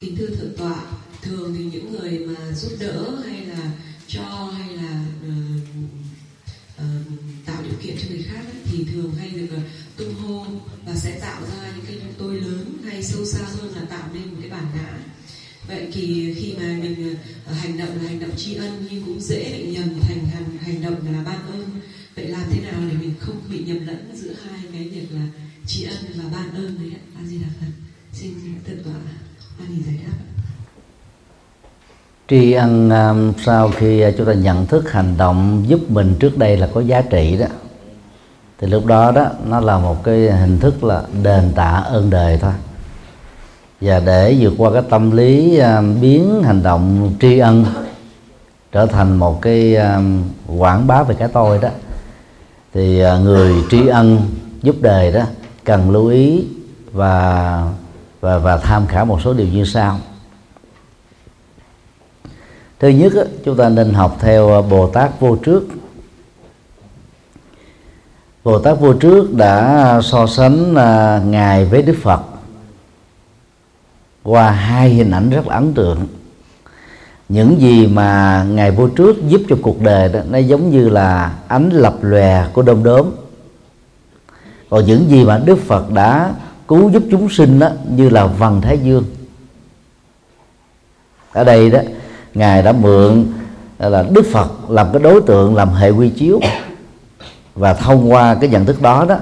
kính thưa thượng tọa thường thì những người mà giúp đỡ hay là cho hay là uh, uh, tạo điều kiện cho người khác ấy, thì thường hay được uh, tung hô và sẽ tạo ra những cái tôi lớn hay sâu xa hơn là tạo nên một cái bản ngã vậy thì khi mà mình uh, hành động là hành động tri ân nhưng cũng dễ bị nhầm thành hành, hành động là ban ơn vậy làm thế nào để mình không bị nhầm lẫn giữa hai cái việc là tri ân và ban ơn đấy ạ? A di đà phật. Xin thượng tọa tri ân um, sau khi uh, chúng ta nhận thức hành động giúp mình trước đây là có giá trị đó thì lúc đó đó nó là một cái hình thức là đền tạ ơn đời thôi. Và để vượt qua cái tâm lý um, biến hành động tri ân trở thành một cái um, quảng bá về cái tôi đó thì uh, người tri ân giúp đời đó cần lưu ý và và và tham khảo một số điều như sau. Thứ nhất chúng ta nên học theo à, bồ tát vô trước. Bồ tát vô trước đã so sánh à, ngài với đức phật qua hai hình ảnh rất là ấn tượng. Những gì mà ngài vô trước giúp cho cuộc đời đó, nó giống như là ánh lập lòe của đom đóm. Còn những gì mà đức phật đã cứu giúp chúng sinh đó như là vần thái dương. Ở đây đó, ngài đã mượn là đức phật làm cái đối tượng, làm hệ quy chiếu. Và thông qua cái nhận thức đó đó,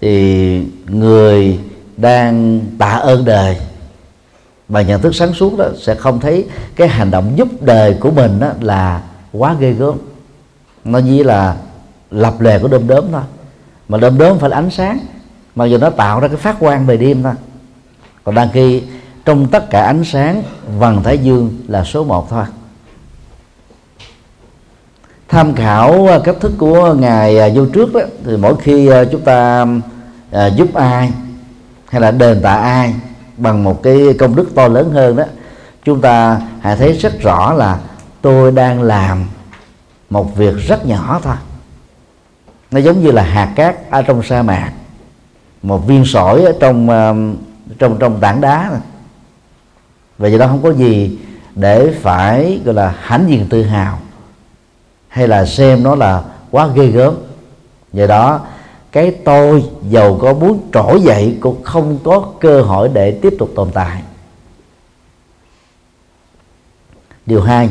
thì người đang tạ ơn đời và nhận thức sáng suốt đó sẽ không thấy cái hành động giúp đời của mình đó là quá ghê gớm. Nó chỉ là lập lề của đom đóm thôi, mà đom đóm phải là ánh sáng mặc dù nó tạo ra cái phát quang về đêm thôi. Còn đang khi trong tất cả ánh sáng, vầng thái dương là số một thôi. Tham khảo à, cách thức của ngài à, vô trước đó, thì mỗi khi à, chúng ta giúp ai, hay là đền tạ ai bằng một cái công đức to lớn hơn đó, chúng ta hãy thấy rất rõ là tôi đang làm một việc rất nhỏ thôi. Nó giống như là hạt cát ở trong sa mạc một viên sỏi ở trong ờ, trong trong tảng đá này. Và do đó không có gì để phải, gọi là, hãnh diện tự hào hay là xem nó là quá ghê gớm. Do đó, cái tôi giàu có muốn trỗi dậy cũng không có cơ hội để tiếp tục tồn tại. Điều hai,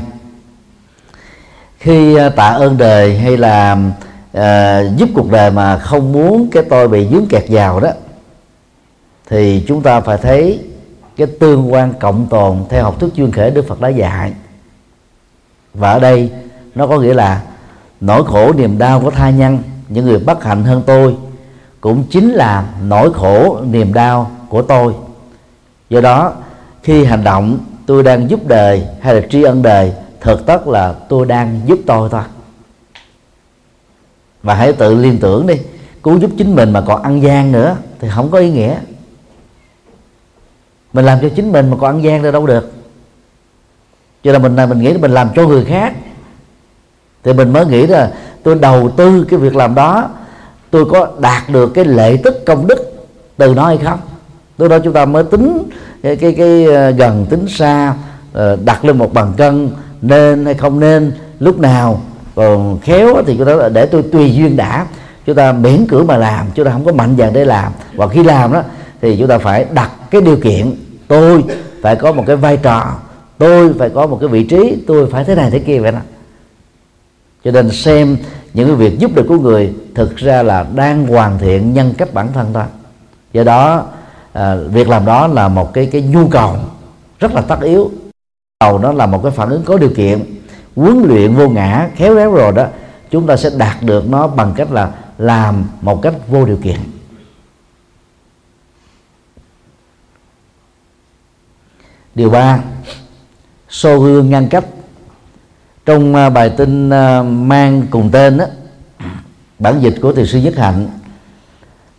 khi ờ, tạ ơn đời hay là uh, giúp cuộc đời mà không muốn cái tôi bị dướng kẹt vào đó thì chúng ta phải thấy cái tương quan cộng tồn theo học thuyết chuyên khể đức phật đã dạy. Và ở đây nó có nghĩa là nỗi khổ niềm đau của tha nhân những người bất hạnh hơn tôi cũng chính là nỗi khổ niềm đau của tôi. Do đó khi hành động tôi đang giúp đời hay là tri ân đời thực tất là tôi đang giúp tôi thôi và hãy tự liên tưởng đi cứu giúp chính mình mà còn ăn gian nữa thì không có ý nghĩa. Mình làm cho chính mình mà còn ăn gian được đâu được. Cho nên mình mình nghĩ mình làm cho người khác. Thì mình mới nghĩ là tôi đầu tư cái việc làm đó tôi có đạt được cái lệ tức công đức từ nó hay không? Lúc đó chúng ta mới tính cái cái, cái ờ, gần tính xa ờ, đặt lên một bàn cân nên hay không nên lúc nào còn khéo thì chúng ta để tôi tùy duyên đã. Chúng ta miễn cưỡng mà làm chúng ta không có mạnh dạn để làm. Và khi làm đó thì chúng ta phải đặt cái điều kiện. Tôi phải có một cái vai trò tôi phải có một cái vị trí tôi phải thế này thế kia vậy đó. Cho nên xem những cái việc giúp được của người thực ra là đang hoàn thiện nhân cách bản thân thôi. Do đó à, việc làm đó là một cái cái nhu cầu rất là tất yếu. Cầu đó là một cái phản ứng có điều kiện huấn luyện vô ngã khéo léo rồi đó chúng ta sẽ đạt được nó bằng cách là làm một cách vô điều kiện. Điều ba xô gương ngăn cách. Trong à, bài tin à, mang cùng tên đó, bản dịch của thiền sư nhất hạnh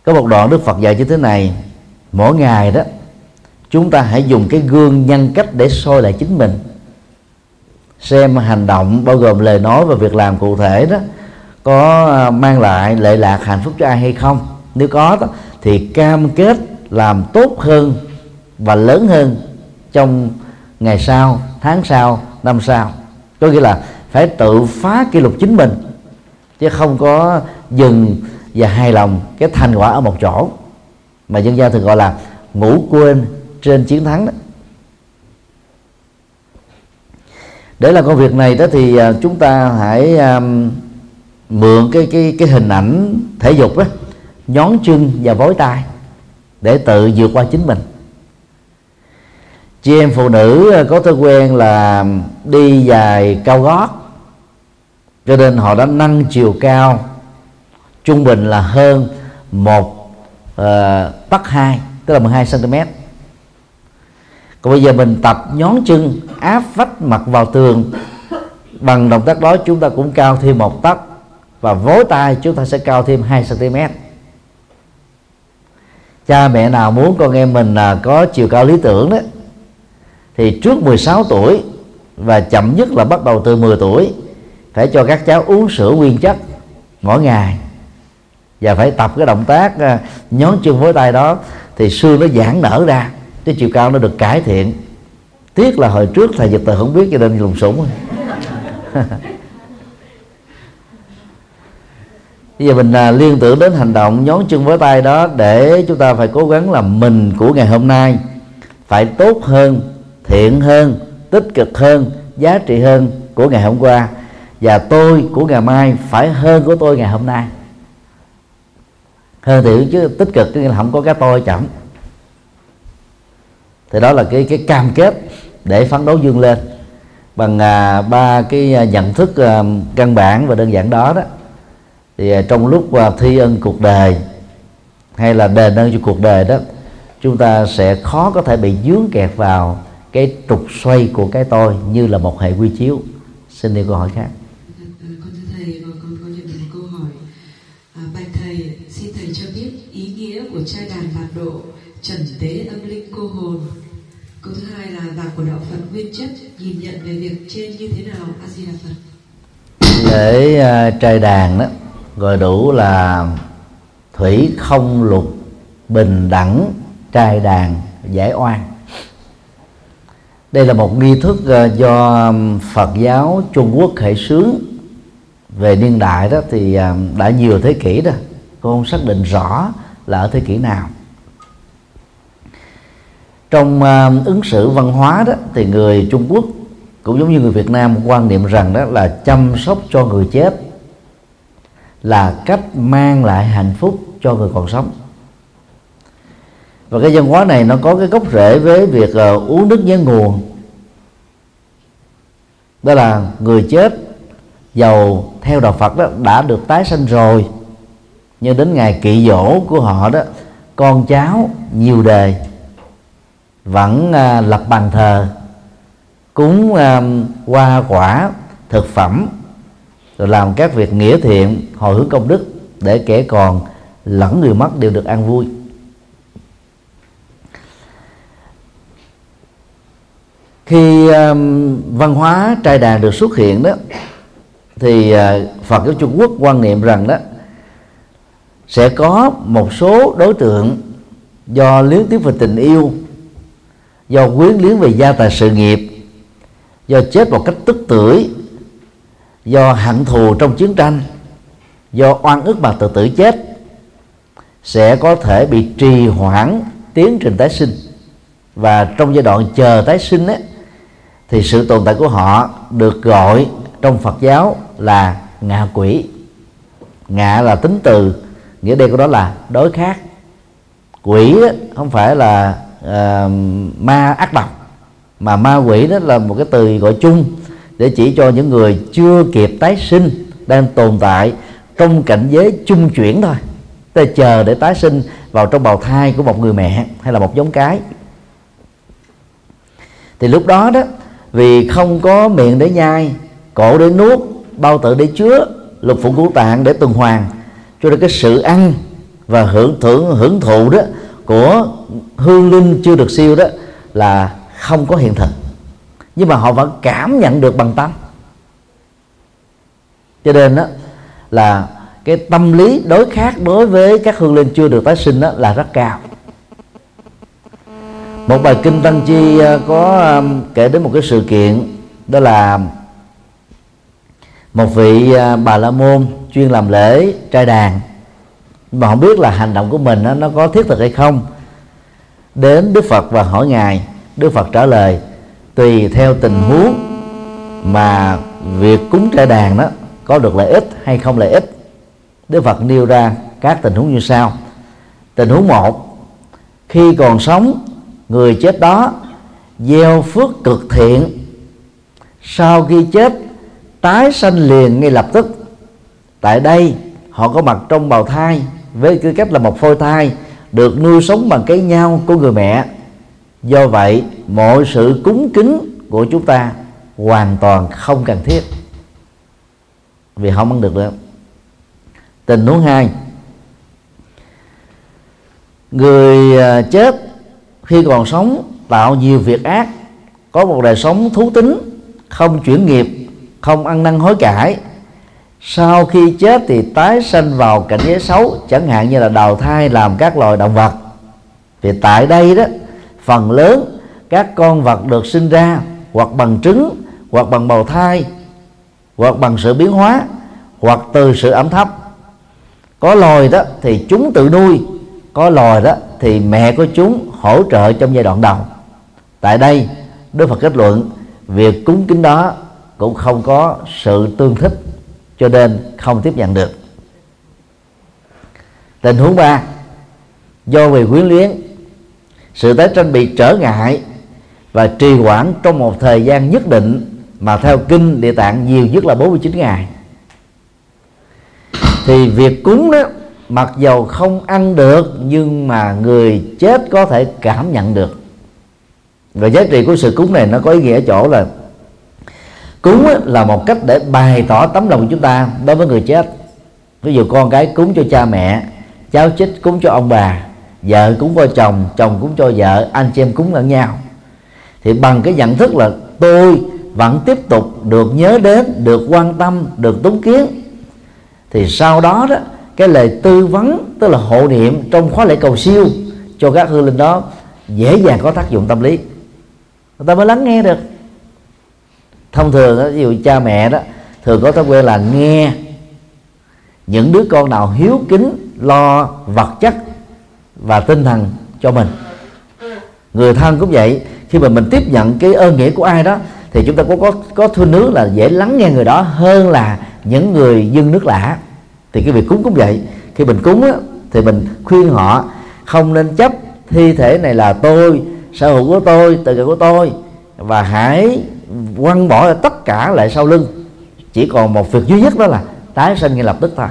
có một đoạn đức phật dạy như thế này mỗi ngày đó chúng ta hãy dùng cái gương nhân cách để soi lại chính mình xem hành động bao gồm lời nói và việc làm cụ thể đó có à, mang lại lệ lạc hạnh phúc cho ai hay không? Nếu có đó, thì cam kết làm tốt hơn và lớn hơn trong ngày sau tháng sau năm sau. Có nghĩa là phải tự phá kỷ lục chính mình chứ không có dừng và hài lòng cái thành quả ở một chỗ. Mà dân gian thường gọi là ngủ quên trên chiến thắng đó. Để làm công việc này đó thì à, chúng ta hãy um, mượn cái cái cái hình ảnh thể dục đó nhón chân và vối tay để tự vượt qua chính mình. Chị em phụ nữ à, có thói quen là đi dài cao gót cho nên họ đã nâng chiều cao trung bình là hơn một uh, tấc hai tức là 12 cm còn bây giờ mình tập nhón chân áp vách mặt vào tường. Bằng động tác đó chúng ta cũng cao thêm một tấc và vối tay chúng ta sẽ cao thêm 2 cm cha mẹ nào muốn con em mình là có chiều cao lý tưởng đó, thì trước 16 tuổi và chậm nhất là bắt đầu từ 10 tuổi, phải cho các cháu uống sữa nguyên chất mỗi ngày. Và phải tập cái động tác à, nhón chân với tay đó, thì xương nó giãn nở ra, cái chiều cao nó được cải thiện tiếc là hồi trước thầy dịch tờ không biết cho nên lùng sủng bây giờ mình à, liên tưởng đến hành động nhón chân với tay đó để chúng ta phải cố gắng làm mình của ngày hôm nay. Phải tốt hơn thiện hơn tích cực hơn giá trị hơn của ngày hôm qua. Và tôi của ngày mai phải hơn của tôi ngày hôm nay. Hơn thì chứ tích cực chứ là không có cái tôi chẳng thì đó là cái cái cam kết để phấn đấu dương lên. Bằng à, ba cái à, nhận thức à, căn bản và đơn giản đó đó thì à, trong lúc à, thi ân cuộc đời hay là đền ơn cho cuộc đời đó chúng ta sẽ khó có thể bị dướng kẹt vào cái trục xoay của cái tôi như là một hệ quy chiếu. Xin đi câu hỏi khác con thưa thầy con có nhận được một câu hỏi à, bạch thầy xin thầy cho biết ý nghĩa của trai đàn lạc độ trần tế âm linh cô hồn câu thứ hai là lạc của đạo phật nguyên chất nhìn nhận về việc trên như thế nào a di đà phật? Lễ uh, à, trai đàn đó gọi đủ là thủy không lục bình đẳng trai đàn giải oan. Đây là một nghi thức à, do Phật giáo Trung Quốc khởi xướng về niên đại đó thì à, đã nhiều thế kỷ đó cô không xác định rõ là ở thế kỷ nào trong uh, ứng xử văn hóa đó thì người Trung Quốc cũng giống như người Việt Nam quan niệm rằng đó là chăm sóc cho người chết là cách mang lại hạnh phúc cho người còn sống. Và cái văn hóa này nó có cái gốc rễ với việc uh, uống nước nhớ nguồn. Đó là người chết giàu theo đạo Phật đó đã được tái sanh rồi nhưng đến ngày kỵ dỗ của họ đó con cháu nhiều đời vẫn uh, lập bàn thờ cúng uh, hoa quả thực phẩm rồi làm các việc nghĩa thiện hồi hướng công đức để kẻ còn lẫn người mất đều được an vui. Khi um, văn hóa trai đàn được xuất hiện đó thì uh, Phật giáo Trung Quốc quan niệm rằng đó sẽ có một số đối tượng do luyến tiếc về tình yêu do quyến luyến về gia tài sự nghiệp do chết một cách tức tưởi do hận thù trong chiến tranh do oan ức mà tự tử chết sẽ có thể bị trì hoãn tiến trình tái sinh. Và trong giai đoạn chờ tái sinh ấy, thì sự tồn tại của họ được gọi trong Phật giáo là ngạ quỷ. Ngạ là tính từ nghĩa đen của đó là đối khác quỷ ấy, không phải là uh, ma ác độc. Mà ma quỷ đó là một cái từ gọi chung để chỉ cho những người chưa kịp tái sinh đang tồn tại trong cảnh giới chung chuyển thôi. Ta chờ để tái sinh vào trong bào thai của một người mẹ hay là một giống cái. Thì lúc đó đó vì không có miệng để nhai cổ để nuốt bao tử để chứa lục phủ ngũ tạng để tuần hoàn cho nên cái sự ăn và hưởng thưởng hưởng thụ đó của hương linh chưa được siêu đó là không có hiện thực nhưng mà họ vẫn cảm nhận được bằng tâm. Cho nên đó là cái tâm lý đối khác đối với các hương linh chưa được tái sinh đó là rất cao. Một bài kinh tăng chi à, có kể đến một cái sự kiện, đó là một vị à, bà la môn chuyên làm lễ trai đàn mà không biết là hành động của mình nó có thiết thực hay không. Đến đức phật và hỏi ngài, đức phật trả lời, tùy theo tình huống mà việc cúng trai đàn đó có được lợi ích hay không lợi ích. Đức phật nêu ra các tình huống như sau. Tình huống một, khi còn sống, người chết đó gieo phước cực thiện. Sau khi chết, tái sanh liền ngay lập tức. Tại đây, họ có mặt trong bào thai với tư cách là một phôi thai được nuôi sống bằng cái nhau của người mẹ. Do vậy, mọi sự cúng kính của chúng ta hoàn toàn không cần thiết. Vì không ăn được nữa. Tình huống hai. Người à, chết khi còn sống tạo nhiều việc ác, có một đời sống thú tính, không chuyển nghiệp, không ăn năn hối cải sau khi chết thì tái sanh vào cảnh giới xấu, chẳng hạn như là đào thai, làm các loài động vật. Thì tại đây đó, phần lớn các con vật được sinh ra hoặc bằng trứng, hoặc bằng bào thai, hoặc bằng sự biến hóa, hoặc từ sự ẩm thấp. Có loài đó thì chúng tự nuôi, có loài đó thì mẹ của chúng hỗ trợ trong giai đoạn đầu. Tại đây, đức phật kết luận, việc cúng kính đó cũng không có sự tương thích cho nên không tiếp nhận được. Tình huống ba, do vì quyến luyến, sự tái tranh bị trở ngại và trì hoãn trong một thời gian nhất định mà theo kinh địa tạng nhiều nhất là 49 ngày. Thì việc cúng đó, mặc dầu không ăn được, nhưng mà người chết có thể cảm nhận được. Và giá trị của sự cúng này nó có ý nghĩa chỗ là cúng là một cách để bày tỏ tấm lòng của chúng ta đối với người chết. Ví dụ con cái cúng cho cha mẹ, cháu chích cúng cho ông bà, vợ cúng cho chồng chồng cúng cho vợ, anh chị em cúng lẫn nhau. Thì bằng cái nhận thức là tôi vẫn tiếp tục được nhớ đến, được quan tâm, được túng kiến. Thì sau đó đó, cái lời tư vấn, tức là hộ niệm trong khóa lễ cầu siêu cho các hương linh đó, dễ dàng có tác dụng tâm lý. Người ta mới lắng nghe được thông thường đó, ví dụ cha mẹ đó thường có thói quen là nghe những đứa con nào hiếu kính lo vật chất và tinh thần cho mình. Người thân cũng vậy. Khi mà mình tiếp nhận cái ơn nghĩa của ai đó thì chúng ta có có có thương nước là dễ lắng nghe người đó hơn là những người dân nước lạ thì cái việc cúng cũng vậy. Khi mình cúng á, thì mình khuyên họ không nên chấp thi thể này là tôi sở hữu của tôi tự của tôi và hãy quăng bỏ tất cả lại sau lưng. Chỉ còn một việc duy nhất đó là tái sinh ngay lập tức thôi.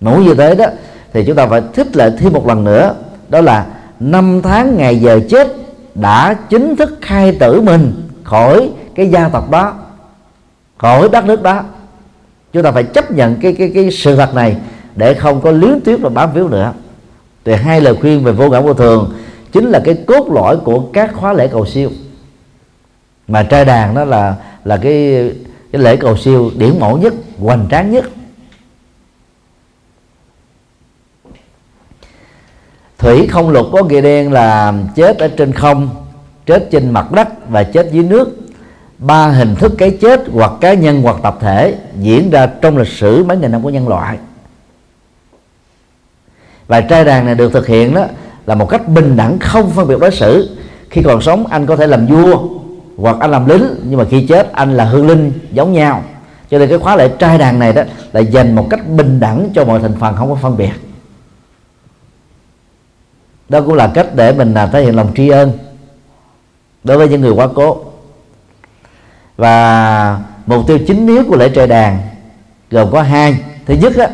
Nổi như thế đó, thì chúng ta phải thích lại thêm một lần nữa. Đó là năm tháng ngày giờ chết đã chính thức khai tử mình khỏi cái gia tộc đó, khỏi đất nước đó. Chúng ta phải chấp nhận cái cái cái sự thật này để không có liếu tiếc và bám víu nữa. Thì hai lời khuyên về vô ngã vô thường chính là cái cốt lõi của các khóa lễ cầu siêu mà trai đàn đó là là cái cái lễ cầu siêu điển mẫu nhất, hoành tráng nhất. Thủy không lục có nghĩa đen là chết ở trên không, chết trên mặt đất và chết dưới nước. Ba hình thức cái chết hoặc cá nhân hoặc tập thể diễn ra trong lịch sử mấy nghìn năm của nhân loại. Và trai đàn này được thực hiện đó là một cách bình đẳng không phân biệt đối xử. Khi còn sống, anh có thể làm vua hoặc anh làm lính nhưng mà khi chết anh là hương linh giống nhau. Cho nên cái khóa lễ trai đàn này đó là dành một cách bình đẳng cho mọi thành phần không có phân biệt. Đó cũng là cách để mình là thể hiện lòng tri ân đối với những người quá cố. Và mục tiêu chính yếu của lễ trai đàn gồm có hai. Thứ nhất á,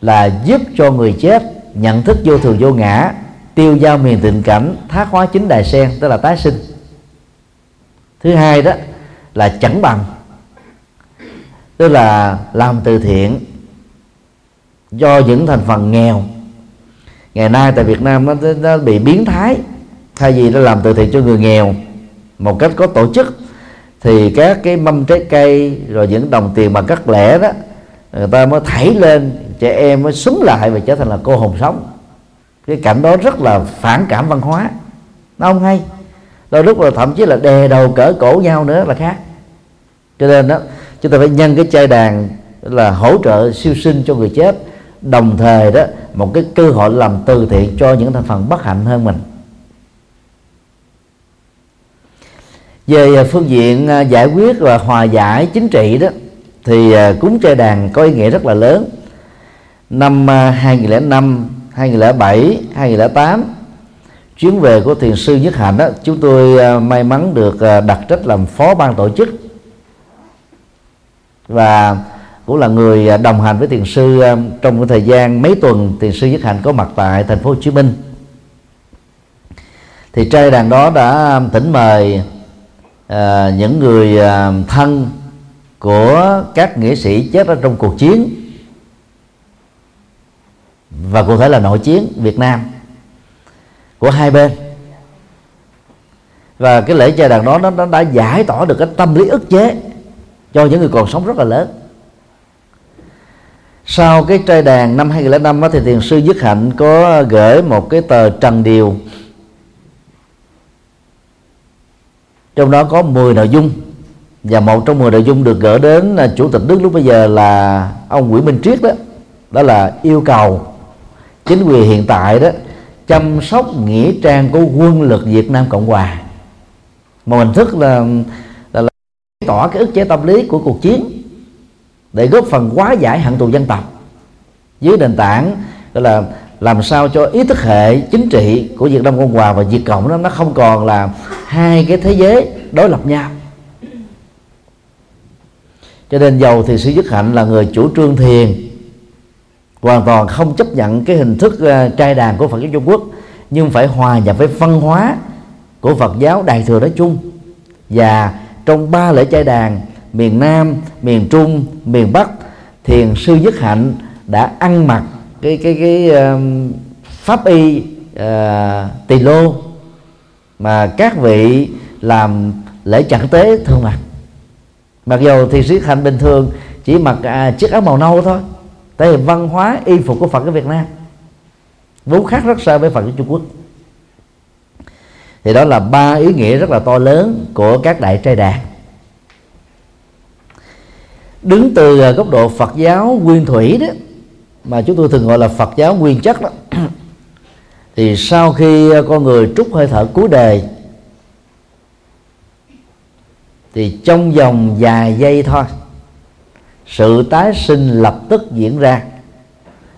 là giúp cho người chết nhận thức vô thường vô ngã tiêu giao miền tình cảnh thác hóa chính đài sen tức là tái sinh thứ hai đó là chẳng bằng. Tức là làm từ thiện do những thành phần nghèo. Ngày nay tại Việt Nam nó, nó bị biến thái thay vì nó làm từ thiện cho người nghèo một cách có tổ chức thì các cái mâm trái cây rồi những đồng tiền bằng cắt lẻ đó người ta mới thảy lên trẻ em mới súng lại và trở thành là cô hồn sống. Cái cảnh đó rất là phản cảm văn hóa. Nó không hay đôi lúc là thậm chí là đè đầu cỡ cổ nhau nữa là khác. Cho nên đó, chúng ta phải nhân cái chai đàn là hỗ trợ siêu sinh cho người chết, đồng thời đó, một cái cơ hội làm từ thiện cho những thành phần bất hạnh hơn mình. Về à, phương diện à, giải quyết và hòa giải chính trị đó, thì à, cúng chơi đàn có ý nghĩa rất là lớn. Năm 2005 2007 2008 chuyến về của thiền sư nhất hạnh đó chúng tôi à, may mắn được à, đặt trách làm phó ban tổ chức. Và cũng là người à, đồng hành với thiền sư trong cái thời gian mấy tuần thiền sư nhất hạnh có mặt tại thành phố Hồ Chí Minh. Thì trai đàn đó đã thỉnh mời à, những người à, thân của các nghĩa sĩ chết ở trong cuộc chiến. Và cụ thể là nội chiến Việt Nam của hai bên. Và cái lễ trai đàn đó nó, nó đã giải tỏa được cái tâm lý ức chế cho những người còn sống rất là lớn. Sau cái trai đàn năm 2005 đó, thì thiền sư Dứt Hạnh có gửi một cái tờ trần điều. Trong đó có 10 nội dung và một trong 10 nội dung được gửi đến à, chủ tịch nước lúc bây giờ là ông Nguyễn Minh Triết đó. Đó là yêu cầu chính quyền hiện tại đó chăm sóc nghĩa trang của quân lực Việt Nam Cộng Hòa. Một hình thức là là, là tỏ cái ức chế tâm lý của cuộc chiến để góp phần hóa giải hận thù dân tộc dưới nền tảng đó là làm sao cho ý thức hệ chính trị của Việt Nam Cộng Hòa và Việt Cộng đó nó không còn là hai cái thế giới đối lập nhau. Cho nên giàu thì sư dứt hạnh là người chủ trương thiền hoàn toàn không chấp nhận cái hình thức uh, trai đàn của Phật giáo Trung Quốc nhưng phải hòa nhập với văn hóa của Phật giáo Đại thừa nói chung. Và trong ba lễ trai đàn miền Nam, miền Trung, miền Bắc thiền sư dứt hạnh đã ăn mặc cái cái cái uh, pháp y uh, tỳ lô mà các vị làm lễ chẳng tế thường mặc mặc dù thì sĩ hạnh bình thường chỉ mặc à, chiếc áo màu nâu thôi tại vì văn hóa y phục của phật ở việt nam vốn khác rất xa với phật ở trung quốc. Thì đó là ba ý nghĩa rất là to lớn của các đại trai đàn. Đứng từ à, góc độ phật giáo nguyên thủy đó, mà chúng tôi thường gọi là phật giáo nguyên chất đó, thì sau khi à, con người trút hơi thở cuối đời, thì trong vòng vài giây thôi sự tái sinh lập tức diễn ra.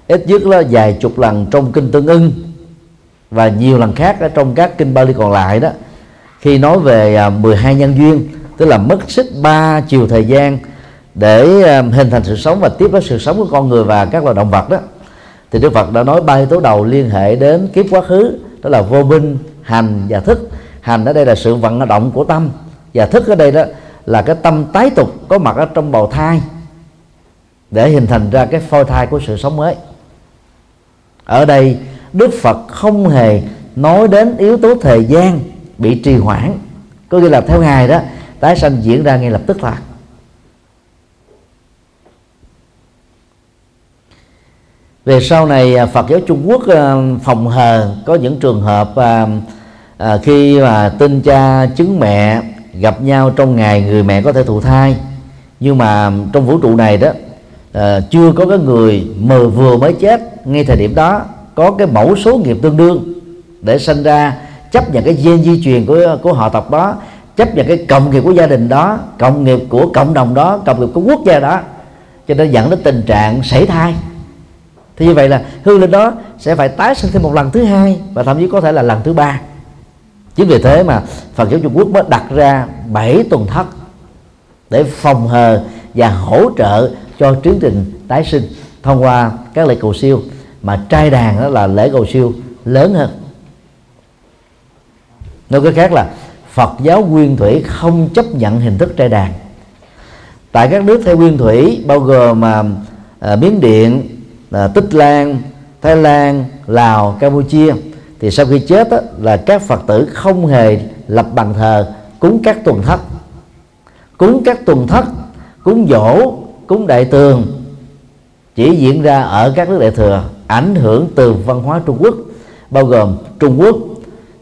Ít nhất là vài chục lần trong kinh tương ưng và nhiều lần khác ở trong các kinh Bali còn lại đó. Khi nói về à, 12 nhân duyên, tức là mất xích ba chiều thời gian để à, hình thành sự sống và tiếp với sự sống của con người và các loài động vật đó, thì Đức Phật đã nói ba yếu tố đầu liên hệ đến kiếp quá khứ, đó là vô minh, hành và thức. Hành ở đây là sự vận động của tâm và thức ở đây đó là cái tâm tái tục có mặt ở trong bào thai để hình thành ra cái phôi thai của sự sống mới ở đây, Đức Phật không hề nói đến yếu tố thời gian bị trì hoãn, có nghĩa là theo ngài đó, tái sanh diễn ra ngay lập tức là. về sau này à, Phật giáo Trung Quốc à, phòng hờ, có những trường hợp à, khi mà tinh cha chứng mẹ, gặp nhau trong ngày người mẹ có thể thụ thai nhưng mà trong vũ trụ này đó à, chưa có cái người mờ vừa mới chết. Ngay thời điểm đó có cái mẫu số nghiệp tương đương để sinh ra chấp nhận cái gen di truyền của của họ tộc đó chấp nhận cái cộng nghiệp của gia đình đó cộng nghiệp của cộng đồng đó cộng nghiệp của quốc gia đó cho nên dẫn đến tình trạng sảy thai. Thì như vậy là hương linh đó sẽ phải tái sinh thêm một lần thứ hai và thậm chí có thể là lần thứ ba. Chính vì thế mà Phật giáo Trung Quốc mới đặt ra bảy tuần thất để phòng hờ và hỗ trợ cho tiến trình tái sinh thông qua các lễ cầu siêu. Mà trai đàn đó là lễ cầu siêu lớn hơn. Nói cái khác là Phật giáo nguyên thủy không chấp nhận hình thức trai đàn. Tại các nước theo nguyên thủy bao gồm mà à, Miến Điện à, Tích Lan Thái Lan Lào Campuchia thì sau khi chết đó, là các Phật tử không hề lập bàn thờ cúng các tuần thất. Cúng các tuần thất cúng dỗ cúng đại tường chỉ diễn ra ở các nước đại thừa, ảnh hưởng từ văn hóa Trung Quốc, bao gồm Trung Quốc,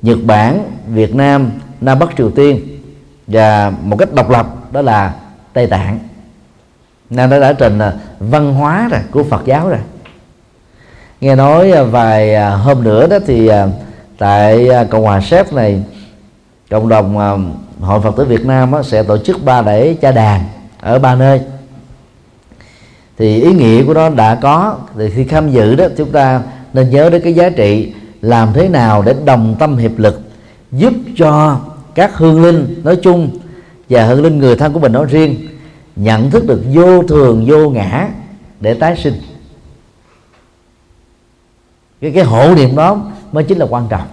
Nhật Bản, Việt Nam Nam Bắc Triều Tiên và một cách độc lập đó là Tây Tạng. Nên đã đã trình à, văn hóa rồi, của Phật giáo rồi. Nghe nói à, vài à, hôm nữa đó thì tại cộng hòa séc này, cộng đồng hội phật tử việt nam sẽ tổ chức ba lễ cha đàn ở ba nơi thì ý nghĩa của nó đã có. Thì khi tham dự đó, chúng ta nên nhớ đến cái giá trị làm thế nào để đồng tâm hiệp lực, giúp cho các hương linh nói chung và hương linh người thân của mình nói riêng nhận thức được vô thường, vô ngã để tái sinh. Cái cái hộ niệm đó mới chính là quan trọng.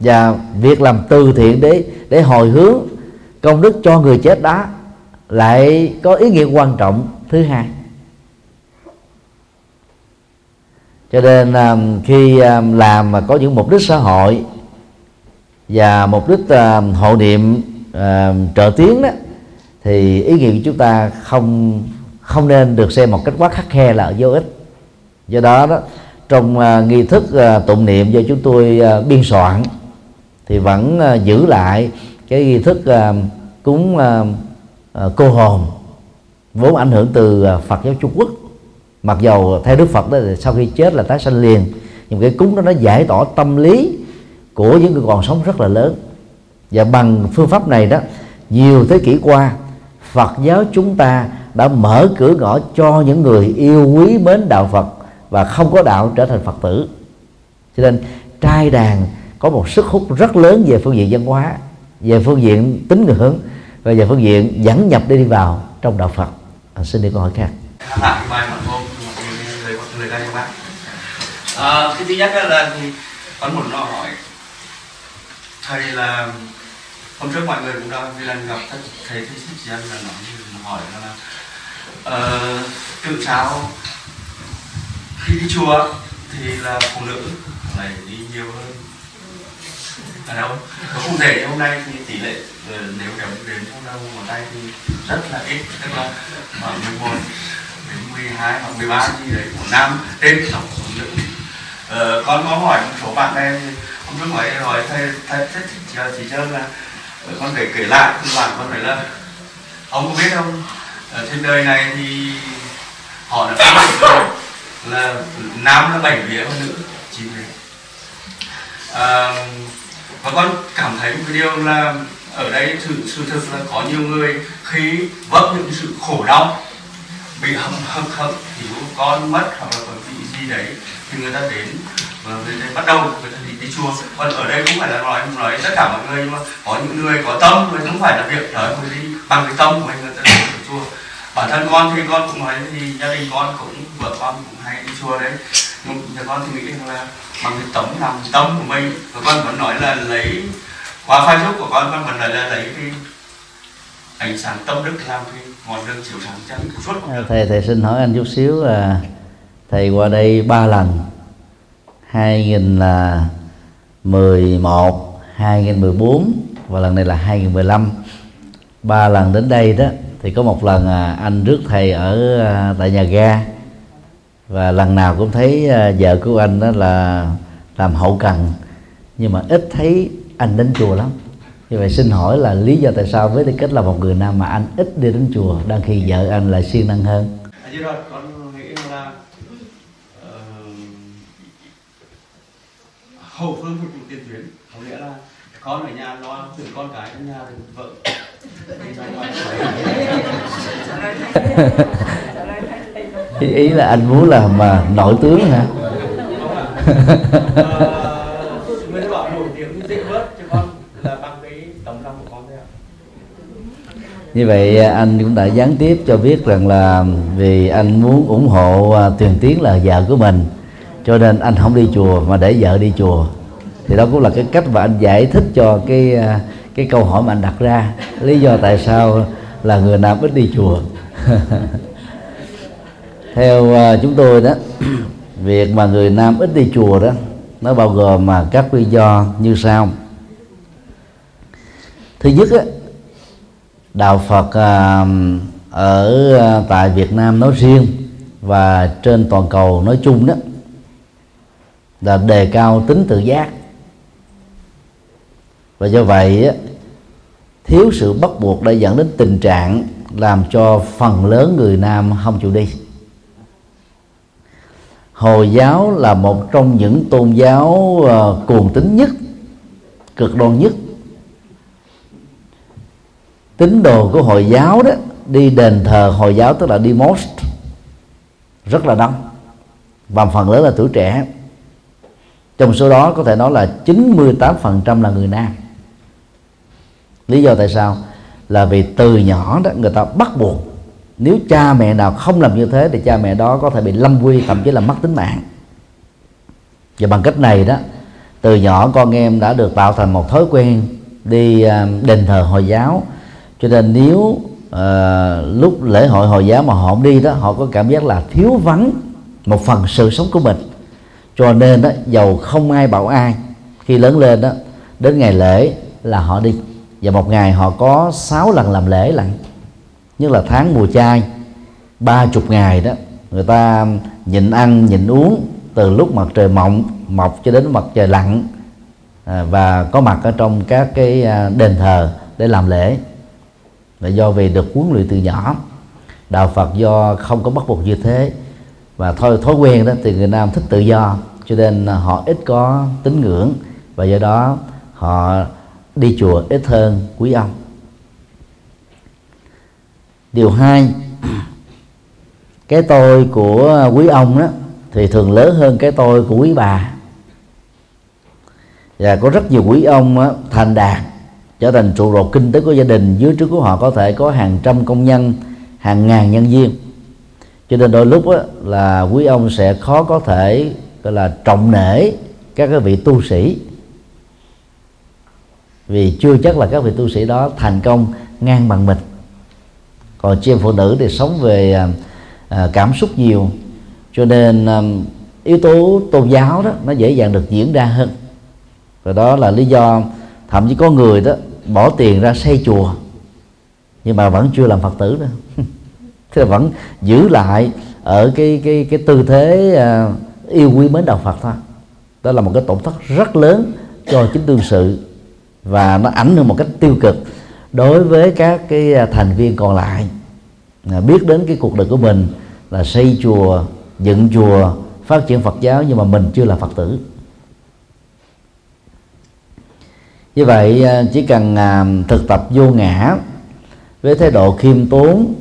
Và việc làm từ thiện để để hồi hướng công đức cho người chết đó lại có ý nghĩa quan trọng thứ hai. Cho nên um, khi um, làm mà có những mục đích xã hội và mục đích uh, hộ niệm um, trợ tiến đó thì ý nghĩa của chúng ta không không nên được xem một cách quá khắc khe là vô ích. Do đó đó trong uh, nghi thức uh, tụng niệm do chúng tôi uh, biên soạn thì vẫn uh, giữ lại cái nghi thức uh, cúng uh, Ờ, cô hồn, vốn ảnh hưởng từ ờ, Phật giáo Trung Quốc. Mặc dầu theo Đức Phật đó thì sau khi chết là tái sanh liền, nhưng cái cúng đó nó giải tỏa tâm lý của những người còn sống rất là lớn. Và bằng phương pháp này đó, nhiều thế kỷ qua, Phật giáo chúng ta đã mở cửa ngõ cho những người yêu quý mến đạo Phật và không có đạo trở thành Phật tử. Cho nên trai đàn có một sức hút rất lớn về phương diện văn hóa, về phương diện tín ngưỡng và về phương diện dẫn nhập để đi vào trong đạo Phật. À, xin đi câu hỏi khác. Lại mai mọi hôm người người đây bác à, cái thứ nhất là thì có một lo hỏi. Thầy là hôm trước mọi người cũng đã vì lần gặp thầy thầy thích dân là nói hỏi là uh, tự sao khi đi chùa thì là phụ nữ lại đi nhiều hơn ở đâu và cụ thể hôm nay thì tỷ lệ ờ, nếu đếm đến hôm đau ngón tay thì rất là ít tức là khoảng 11 đến 12 hoặc 13 gì đấy của nam trên tổng số lượng. Ờ, con có hỏi một số bạn em hôm trước hỏi hỏi thầy thầy thích chị, chị chơi là ờ, con phải kể lại thì bạn con phải là ông có biết không? Ở trên đời này thì họ đã có là nam là bảy vía hơn nữ chín vía à, ờ, và con cảm thấy một cái điều là ở đây sự sự thực là có nhiều người khi vấp những sự khổ đau bị hâm hâm hâm thì con mất hoặc là còn bị gì đấy thì người ta đến và người ta bắt đầu người ta đi, đi chùa. Còn ở đây cũng phải là nói nói tất cả mọi người nhưng mà có những người có tâm người không phải là việc đó người đi bằng cái tâm của mình người ta đi chùa bản thân con thì con cũng nói thì gia đình con cũng, vợ con cũng hay đi chùa đấy. Nhưng nhà con thì nghĩ là bằng cái tấm lòng, tâm của mình, và con vẫn nói là lấy qua facebook của con con vẫn nói là lấy cái ánh sáng tâm đức làm cái ngọn đường chiếu sáng chân suốt à, thầy thầy xin hỏi anh chút xíu là thầy qua đây ba lần. 2011 2014 và lần này là 2015 ba lần đến đây đó thì có một lần à, anh rước thầy ở à, tại nhà ga. Và lần nào cũng thấy à, vợ của anh đó là làm hậu cần. Nhưng mà ít thấy anh đến chùa lắm. Như vậy xin hỏi là lý do tại sao với tư cách là một người nam mà anh ít đi đến chùa, đang khi vợ anh lại siêng năng hơn? Ờ, hậu phương của vụ tiền tuyến. Có nghĩa là con ở nhà lo từ con cái đến nhà từ vợ ý, ý là anh muốn làm mà nội tướng hả? Như vậy à, anh cũng đã gián tiếp cho biết rằng là vì anh muốn ủng hộ à, tiền tiến là vợ của mình cho nên anh không đi chùa mà để vợ đi chùa. Thì đó cũng là cái cách mà anh giải thích cho cái à, cái câu hỏi mà anh đặt ra lý do tại sao là người nam ít đi chùa? Theo uh, chúng tôi đó việc mà người nam ít đi chùa đó nó bao gồm mà các lý do như sau. Thứ nhất á, đạo phật uh, ở uh, tại việt nam nói riêng và trên toàn cầu nói chung đó là đề cao tính tự giác và do vậy thiếu sự bắt buộc đã dẫn đến tình trạng làm cho phần lớn người nam không chịu đi. Hồi giáo là một trong những tôn giáo uh, cuồng tín nhất cực đoan nhất. Tín đồ của hồi giáo đó đi đền thờ hồi giáo tức là đi mosque rất là đông và phần lớn là tuổi trẻ. Trong số đó có thể nói là 98% là người nam lý do tại sao? Là vì từ nhỏ đó người ta bắt buộc nếu cha mẹ nào không làm như thế thì cha mẹ đó có thể bị lâm quy thậm chí là mất tính mạng. Và bằng cách này đó từ nhỏ con em đã được tạo thành một thói quen đi à, đền thờ hồi giáo. Cho nên nếu uh, lúc lễ hội hồi giáo mà họ không đi đó họ có cảm giác là thiếu vắng một phần sự sống của mình. Cho nên đó giàu không ai bảo ai khi lớn lên đó đến ngày lễ là họ đi và một ngày họ có 6 lần làm lễ lại. Nhất là tháng mùa chay ba chục ngày đó người ta nhịn ăn nhịn uống từ lúc mặt trời mộng mọc cho đến mặt trời lặn à, và có mặt ở trong các cái à, đền thờ để làm lễ. Là do vì được huấn luyện từ nhỏ đạo Phật do không có bắt buộc như thế. Và thôi thói quen đó thì người Nam thích tự do cho nên họ ít có tín ngưỡng. Và do đó họ đi chùa ít hơn quý ông. Điều hai cái tôi của quý ông đó thì thường lớn hơn cái tôi của quý bà. Và có rất nhiều quý ông đó, thành đạt trở thành trụ cột kinh tế của gia đình dưới trước của họ có thể có hàng trăm công nhân hàng ngàn nhân viên. Cho nên đôi lúc đó, là quý ông sẽ khó có thể gọi là trọng nể các cái vị tu sĩ vì chưa chắc là các vị tu sĩ đó thành công ngang bằng mình. Còn chị em phụ nữ thì sống về à, à, cảm xúc nhiều. Cho nên à, yếu tố tôn giáo đó nó dễ dàng được diễn ra hơn. Và đó là lý do thậm chí có người đó bỏ tiền ra xây chùa nhưng mà vẫn chưa làm phật tử nữa. Thế là vẫn giữ lại ở cái cái cái tư thế à, yêu quý mến đạo phật thôi. Đó là một cái tổn thất rất lớn cho chính đương sự và nó ảnh hưởng một cách tiêu cực đối với các cái à, thành viên còn lại. À, biết đến cái cuộc đời của mình là xây chùa dựng chùa phát triển Phật giáo nhưng mà mình chưa là Phật tử. Như vậy à, chỉ cần à, thực tập vô ngã với thái độ khiêm tốn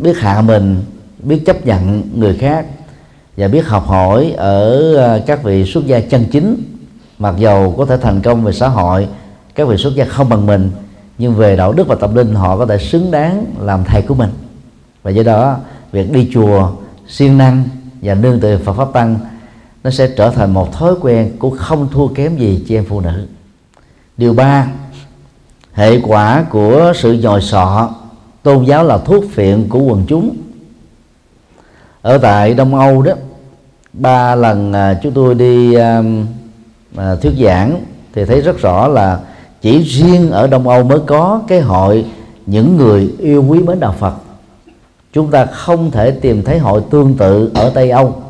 biết hạ mình biết chấp nhận người khác và biết học hỏi ở các vị xuất gia chân chính mặc dầu có thể thành công về xã hội, các vị xuất gia không bằng mình, nhưng về đạo đức và tâm linh họ có thể xứng đáng làm thầy của mình. Và do đó, việc đi chùa, siêng năng và nương tựa Phật pháp tăng, nó sẽ trở thành một thói quen cũng không thua kém gì chị em phụ nữ. Điều ba, hệ quả của sự nhồi sọ, tôn giáo là thuốc phiện của quần chúng. Ở tại đông âu đó, ba lần à, chúng tôi đi à, mà thuyết giảng thì thấy rất rõ là chỉ riêng ở Đông Âu mới có cái hội những người yêu quý mến đạo Phật. Chúng ta không thể tìm thấy hội tương tự ở Tây Âu.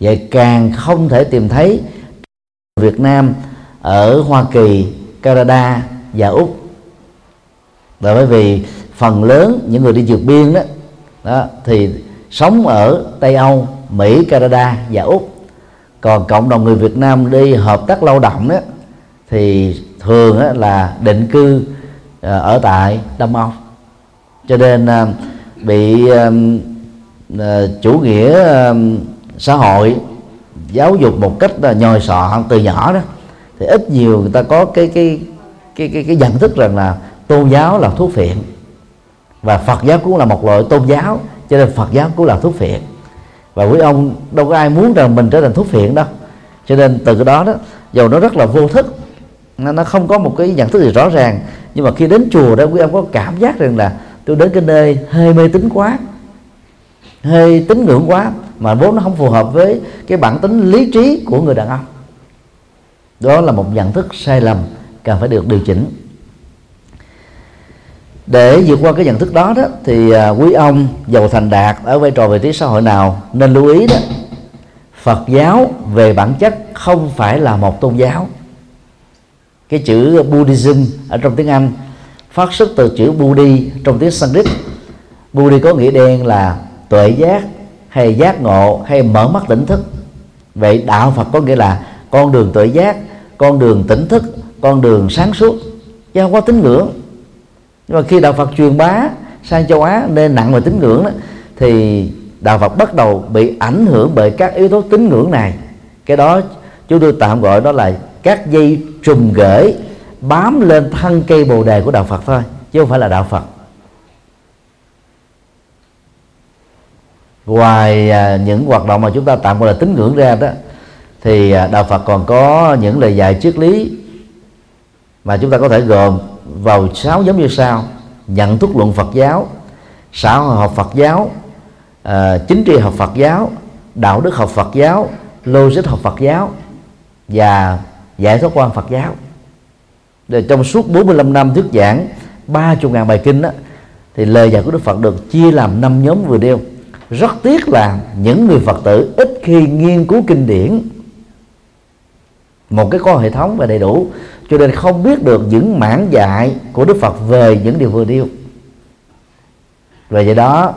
Vậy càng không thể tìm thấy Việt Nam ở Hoa Kỳ, Canada và Úc. Là bởi vì phần lớn những người đi vượt biên đó, đó thì sống ở Tây Âu, Mỹ, Canada và Úc còn cộng đồng người Việt Nam đi hợp tác lao động đó thì thường đó là định cư ờ, ở tại Đông Âu cho nên ờ, bị ờ, chủ nghĩa xã hội giáo dục một cách là nhồi sọ từ nhỏ đó thì ít nhiều người ta có cái cái cái cái, cái nhận thức rằng là tôn giáo là thuốc phiện. Và Phật giáo cũng là một loại tôn giáo cho nên Phật giáo cũng là thuốc phiện và quý ông đâu có ai muốn rằng mình trở thành thuốc phiện đâu. Cho nên từ cái đó đó, dầu nó rất là vô thức, nó không có một cái nhận thức gì rõ ràng. Nhưng mà khi đến chùa đó, quý ông có cảm giác rằng là tôi đến cái nơi hơi mê tín quá, hơi tín ngưỡng quá, mà vốn nó không phù hợp với cái bản tính lý trí của người đàn ông. Đó là một nhận thức sai lầm, cần phải được điều chỉnh để vượt qua cái nhận thức đó đó, thì à, quý ông giàu thành đạt ở vai trò vị trí xã hội nào nên lưu ý đó. Phật giáo về bản chất không phải là một tôn giáo. Cái chữ Buddhism ở trong tiếng Anh phát xuất từ chữ Buddhi trong tiếng Sanskrit. Buddhi có nghĩa đen là tuệ giác hay giác ngộ hay mở mắt tỉnh thức. Vậy đạo Phật có nghĩa là con đường tuệ giác, con đường tỉnh thức, con đường sáng suốt chứ không có tín ngưỡng nhưng mà khi đạo Phật truyền bá sang châu Á nên nặng về tín ngưỡng đó, thì đạo Phật bắt đầu bị ảnh hưởng bởi các yếu tố tín ngưỡng này. Cái đó chúng tôi tạm gọi đó là các dây trùng gửi bám lên thân cây bồ đề của đạo Phật thôi chứ không phải là đạo Phật. Ngoài à, những hoạt động mà chúng ta tạm gọi là tín ngưỡng ra đó thì à, đạo Phật còn có những lời dạy triết lý mà chúng ta có thể gồm vào sáu giống như sau. Nhận thức luận Phật giáo xã hội học Phật giáo à, chính trị học Phật giáo đạo đức học Phật giáo logic học Phật giáo và giải thoát quan Phật giáo. Để trong suốt 45 năm thuyết giảng ba chục ngàn bài kinh đó, thì lời dạy của Đức Phật được chia làm năm nhóm vừa nêu. Rất tiếc là những người Phật tử ít khi nghiên cứu kinh điển một cái có hệ thống và đầy đủ cho nên không biết được những mảng dạy của Đức Phật về những điều vừa điêu về vậy đó,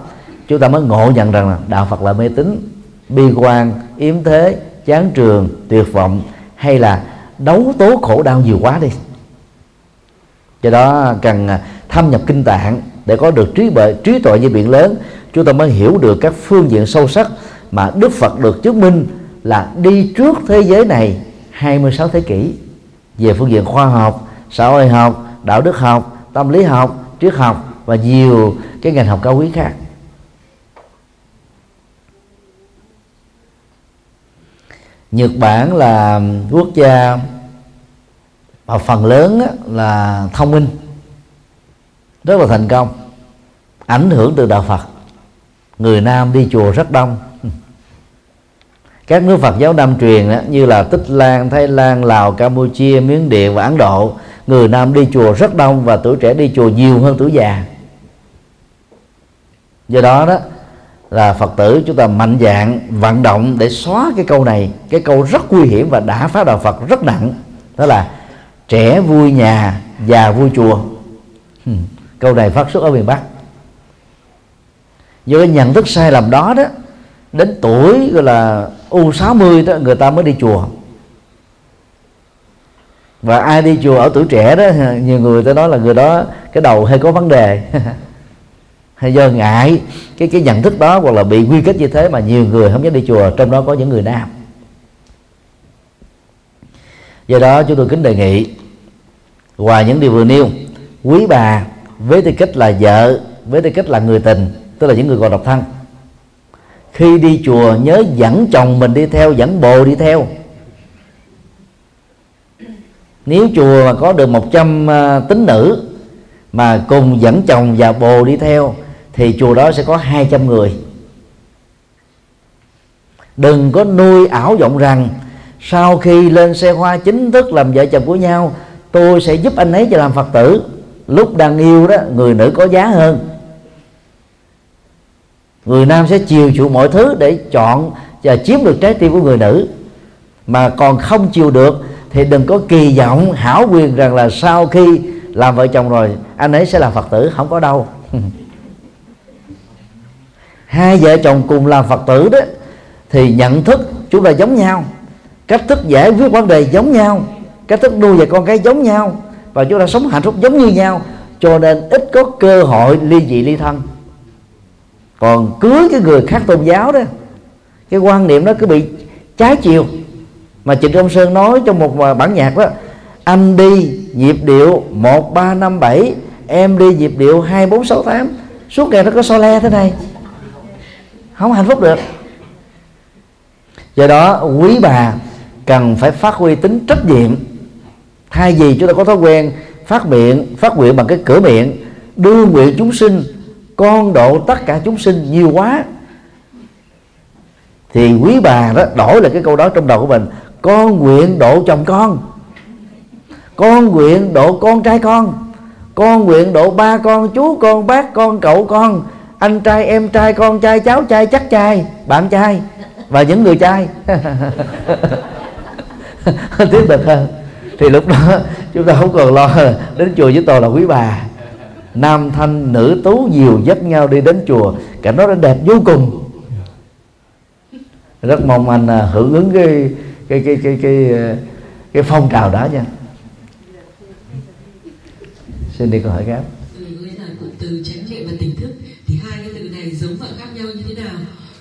chúng ta mới ngộ nhận rằng là đạo Phật là mê tín, bi quan, yếm thế, chán trường, tuyệt vọng, hay là đấu tố khổ đau nhiều quá đi. Do đó cần à, thâm nhập kinh tạng để có được trí bệ, trí tuệ như biển lớn. Chúng ta mới hiểu được các phương diện sâu sắc mà Đức Phật được chứng minh là đi trước thế giới này 26 thế kỷ về phương diện khoa học, xã hội học, đạo đức học, tâm lý học, triết học và nhiều cái ngành học cao quý khác. Nhật Bản là quốc gia mà phần lớn là thông minh rất là thành công ảnh hưởng từ đạo Phật người Nam đi chùa rất đông các nước Phật giáo Nam truyền đó, như là Tích Lan, Thái Lan, Lào, Campuchia, Miến Điện và Ấn Độ người Nam đi chùa rất đông và tuổi trẻ đi chùa nhiều hơn tuổi già. Do đó đó là Phật tử chúng ta mạnh dạng vận động để xóa cái câu này. Cái câu rất nguy hiểm và đã phá đạo Phật rất nặng. Đó là trẻ vui nhà già vui chùa. Câu này phát xuất ở miền Bắc. Do cái nhận thức sai lầm đó đó đến tuổi gọi là u 60 đó, người ta mới đi chùa. Và ai đi chùa ở tuổi trẻ đó, nhiều người ta nói là người đó, cái đầu hay có vấn đề, hay do ngại, cái cái nhận thức đó hoặc là bị quy kết như thế mà nhiều người không dám đi chùa, trong đó có những người nam. Do đó chúng tôi kính đề nghị, ngoài những điều vừa nêu, quý bà, với tư cách là vợ, với tư cách là người tình, tức là những người còn độc thân khi đi chùa, nhớ dẫn chồng mình đi theo, dẫn bồ đi theo. Nếu chùa mà có được 100 à, tín nữ mà cùng dẫn chồng và bồ đi theo, thì chùa đó sẽ có 200 người. Đừng có nuôi ảo vọng rằng, sau khi lên xe hoa chính thức làm vợ chồng của nhau, tôi sẽ giúp anh ấy cho làm phật tử. Lúc đang yêu đó, người nữ có giá hơn người nam sẽ chiều chuộng mọi thứ để chọn và chiếm được trái tim của người nữ. Mà còn không chiều được thì đừng có kỳ vọng, hảo quyền rằng là sau khi làm vợ chồng rồi, anh ấy sẽ là phật tử, không có đâu. Hai vợ chồng cùng làm phật tử đó, thì nhận thức chúng ta giống nhau, cách thức giải quyết vấn đề giống nhau, cách thức nuôi dạy con cái giống nhau, và chúng ta sống hạnh phúc giống như nhau, cho nên ít có cơ hội ly dị ly thân còn cưới cái người khác tôn giáo đó, cái quan niệm đó cứ bị trái chiều. Mà Trịnh Công Sơn nói trong một bản nhạc đó, anh đi nhịp điệu một ba năm bảy, em đi nhịp điệu hai bốn sáu tám, suốt ngày nó có so le thế này. Không hạnh phúc được. Do đó, quý bà cần phải phát huy tính trách nhiệm. Thay vì chúng ta có thói quen phát miệng, phát nguyện bằng cái cửa miệng, đưa nguyện chúng sinh con độ tất cả chúng sinh nhiều quá, thì quý bà đó đổi lại cái câu đó trong đầu của mình. Con nguyện độ chồng con con nguyện độ con trai con con nguyện độ ba con, chú con, bác con, cậu con, anh trai, em trai, con trai, cháu trai, chắc trai, bạn trai và những người trai. Tiếp tục hơn. Thì lúc đó chúng ta không còn lo đến chùa với tôi là quý bà nam thanh, nữ tú nhiều dắt nhau đi đến chùa. Cảnh đó đẹp, vô cùng. Rất mong anh à, hưởng ứng cái cái cái cái cái à, cái phong trào đó nha. Xin đi câu hỏi khác. Bây giờ từ chánh niệm và tỉnh thức thì hai cái từ này giống và khác nhau như thế nào?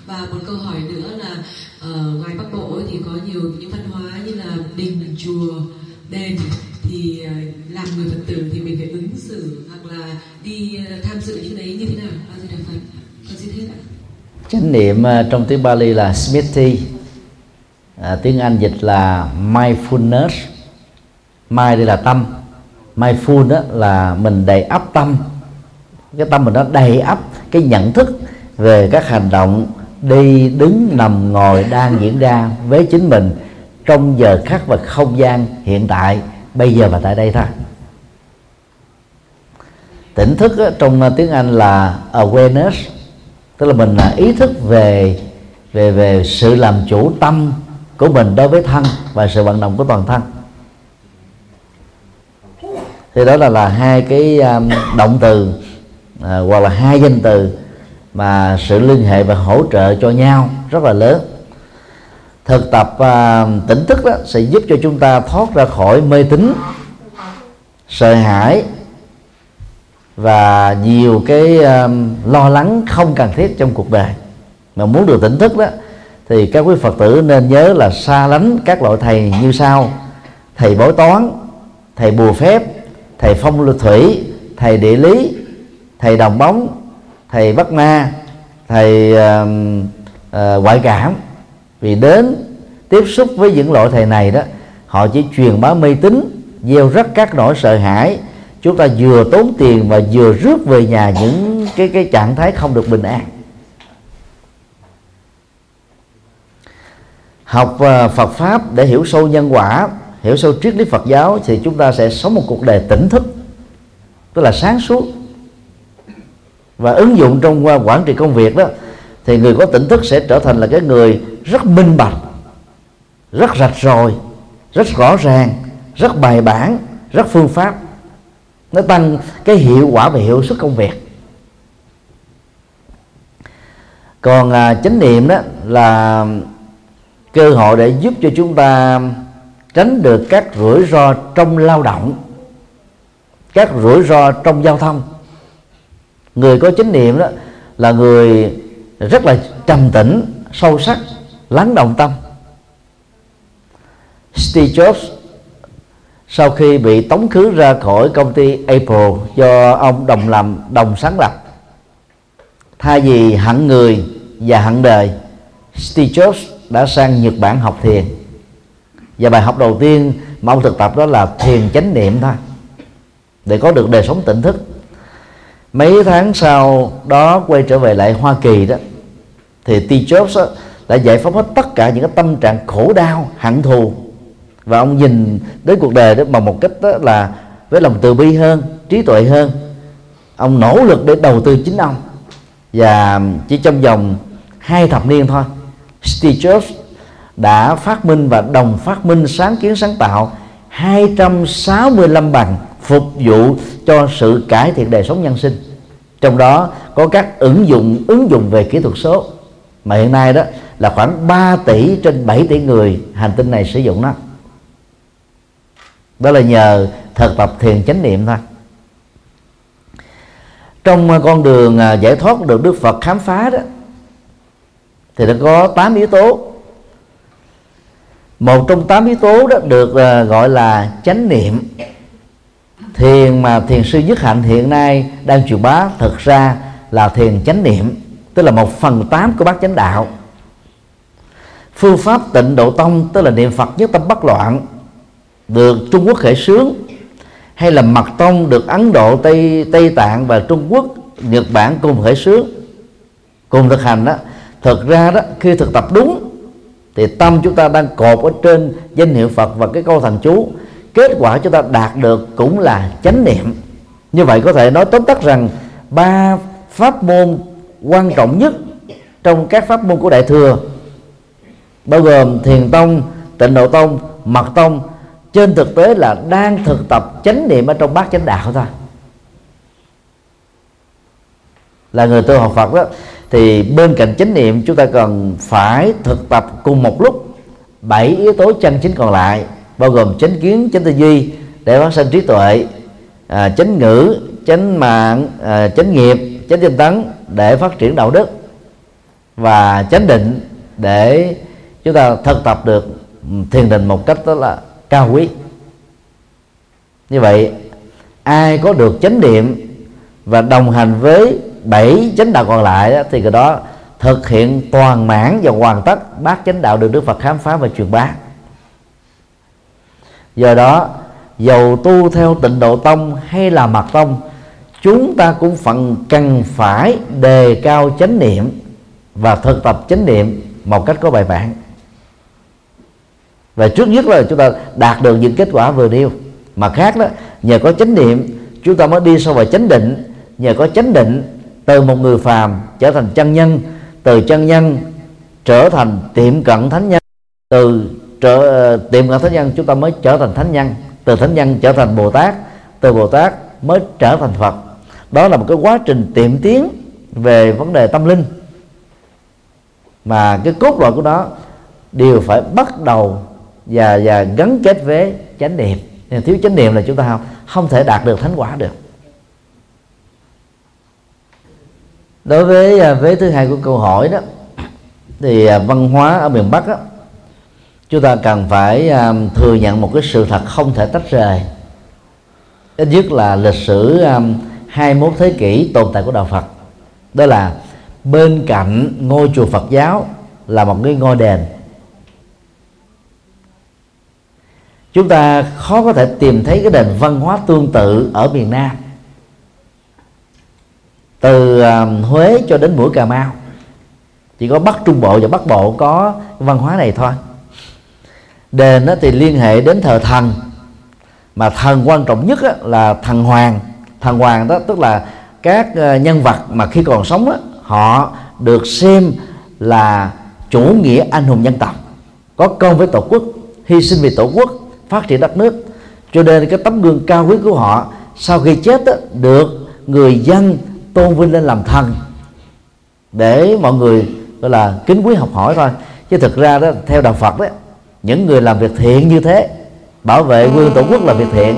Và một câu hỏi nữa là ở ngoài bắc bộ thì có nhiều những văn hóa như là đình, chùa, đền thì à, làm người phật tử thì mình phải ứng xử đi ờ, tham dự những đấy như thế nào? A di đà phật con xin hết ạ? Chánh niệm ờ, trong tiếng Bali là smriti. À, tiếng Anh dịch là mindfulness. Mind đây là tâm. Mindful đó là mình đầy ắp tâm. Cái tâm mình nó đầy ắp cái nhận thức về các hành động đi đứng nằm ngồi đang diễn ra với chính mình trong giờ khắc và không gian hiện tại bây giờ và tại đây thôi tỉnh thức trong à, tiếng Anh là awareness tức là mình là ý thức về về về sự làm chủ tâm của mình đối với thân và sự vận động của toàn thân. Thì đó là là hai cái um, động từ uh, hoặc là hai danh từ mà sự liên hệ và hỗ trợ cho nhau rất là lớn. Thực tập uh, tỉnh thức đó sẽ giúp cho chúng ta thoát ra khỏi mê tín sợ hãi và nhiều cái um, lo lắng không cần thiết trong cuộc đời. Mà muốn được tỉnh thức đó thì các quý phật tử nên nhớ là xa lánh các loại thầy như sau. Thầy bói toán thầy bùa phép thầy phong lưu thủy thầy địa lý thầy đồng bóng thầy bắt ma thầy uh, uh, ngoại cảm. Vì đến tiếp xúc với những loại thầy này đó họ chỉ truyền bá mê tín gieo rắc các nỗi sợ hãi chúng ta vừa tốn tiền và vừa rước về nhà những cái cái trạng thái không được bình an. Học à, Phật pháp để hiểu sâu nhân quả, hiểu sâu triết lý Phật giáo thì chúng ta sẽ sống một cuộc đời tỉnh thức, tức là sáng suốt. Và ứng dụng trong quản trị công việc đó, thì người có tỉnh thức sẽ trở thành là cái người rất minh bạch, rất rạch ròi, rất rõ ràng, rất bài bản, rất phương pháp nó tăng cái hiệu quả và hiệu suất công việc. Còn à, chánh niệm đó là cơ hội để giúp cho chúng ta tránh được các rủi ro trong lao động các rủi ro trong giao thông. Người có chánh niệm đó là người rất là trầm tĩnh sâu sắc lắng động tâm. Steve Jobs sau khi bị tống khứ ra khỏi công ty Apple do ông đồng làm đồng sáng lập. Thay vì hận người và hận đời Steve Jobs đã sang Nhật Bản học thiền. Và bài học đầu tiên mà ông thực tập đó là thiền chánh niệm thôi để có được đời sống tỉnh thức. Mấy tháng sau đó quay trở về lại Hoa Kỳ đó thì Steve Jobs đó, đã giải phóng hết tất cả những cái tâm trạng khổ đau hận thù và ông nhìn đến cuộc đời đó bằng một cách đó là với lòng từ bi hơn, trí tuệ hơn. Ông nỗ lực để đầu tư chính ông. Và chỉ trong vòng hai thập niên thôi, Steve Jobs đã phát minh và đồng phát minh sáng kiến sáng tạo 265 bằng phục vụ cho sự cải thiện đời sống nhân sinh. Trong đó có các ứng dụng ứng dụng về kỹ thuật số. Mà hiện nay đó là khoảng 3 tỷ trên 7 tỷ người hành tinh này sử dụng nó đó là nhờ thực tập thiền chánh niệm thôi. Trong ờ, con đường ờ, giải thoát được Đức Phật khám phá đó, thì nó có 8 yếu tố. Một trong tám yếu tố đó được ờ, gọi là chánh niệm. Thiền mà thiền sư nhất hạnh hiện nay đang truyền bá thực ra là thiền chánh niệm, tức là một phần tám của bát chánh đạo. Phương pháp tịnh độ tông, tức là niệm phật nhất tâm bất loạn được trung quốc khởi xướng, hay là mật tông được ấn độ, tây tây tạng và trung quốc, nhật bản cùng khởi xướng, cùng thực hành đó. Thực ra đó, khi thực tập đúng, thì tâm chúng ta đang cột ở trên danh hiệu Phật và cái câu thần chú. Kết quả chúng ta đạt được cũng là chánh niệm. Như vậy có thể nói tóm tắt rằng ba pháp môn quan trọng nhất trong các pháp môn của đại thừa, bao gồm thiền tông, tịnh độ tông, mật tông trên thực tế là đang thực tập chánh niệm ở trong bát chánh đạo thôi. Là người tu học Phật đó thì bên cạnh chánh niệm chúng ta cần phải thực tập cùng một lúc bảy yếu tố chân chính còn lại bao gồm chánh kiến chánh tư duy để phát sinh trí tuệ à, chánh ngữ chánh mạng à, chánh nghiệp chánh tinh tấn để phát triển đạo đức và chánh định để chúng ta thực tập được ừ, thiền định một cách đó là cao quý. Như vậy ai có được chánh niệm và đồng hành với bảy chánh đạo còn lại đó, thì cái đó thực hiện toàn mãn và hoàn tất bát chánh đạo được Đức Phật khám phá và truyền bá. Do đó dầu tu theo tịnh độ tông hay là mật tông chúng ta cũng phần cần phải đề cao chánh niệm và thực tập chánh niệm một cách có bài bản và trước nhất là chúng ta đạt được những kết quả vừa nêu. Mà khác đó, nhờ có chánh niệm, chúng ta mới đi sâu vào chánh định. Nhờ có chánh định, từ một người phàm trở thành chân nhân, từ chân nhân trở thành tiệm cận thánh nhân, từ trở, tiệm cận thánh nhân chúng ta mới trở thành thánh nhân, từ thánh nhân trở thành bồ tát, từ bồ tát mới trở thành phật. Đó là một cái quá trình tiệm tiến về vấn đề tâm linh. Mà cái cốt lõi của nó đều phải bắt đầu và và gắn kết với chánh niệm. Nên thiếu chánh niệm là chúng ta không không thể đạt được thánh quả được. Đối với à, vế thứ hai của câu hỏi đó thì à, văn hóa ở miền bắc đó, chúng ta cần phải um, thừa nhận một cái sự thật không thể tách rời. Ít nhất là lịch sử 21 thế kỷ tồn tại của đạo Phật. Đó là bên cạnh ngôi chùa Phật giáo là một cái ngôi đền. Chúng ta khó có thể tìm thấy cái nền văn hóa tương tự ở miền Nam. Từ à, Huế cho đến mũi Cà Mau chỉ có Bắc Trung Bộ và Bắc Bộ có văn hóa này thôi. Đền thì liên hệ đến thờ thần mà thần quan trọng nhất là thần hoàng. Thần hoàng đó tức là các à, nhân vật mà khi còn sống đó, họ được xem là chủ nghĩa anh hùng dân tộc có công với tổ quốc hy sinh vì tổ quốc phát triển đất nước. Cho nên cái tấm gương cao quý của họ sau khi chết đó, được người dân tôn vinh lên làm thần. Để mọi người gọi là kính quý học hỏi thôi. Chứ thực ra đó theo đạo Phật đó những người làm việc thiện như thế bảo vệ quê tổ quốc là việc thiện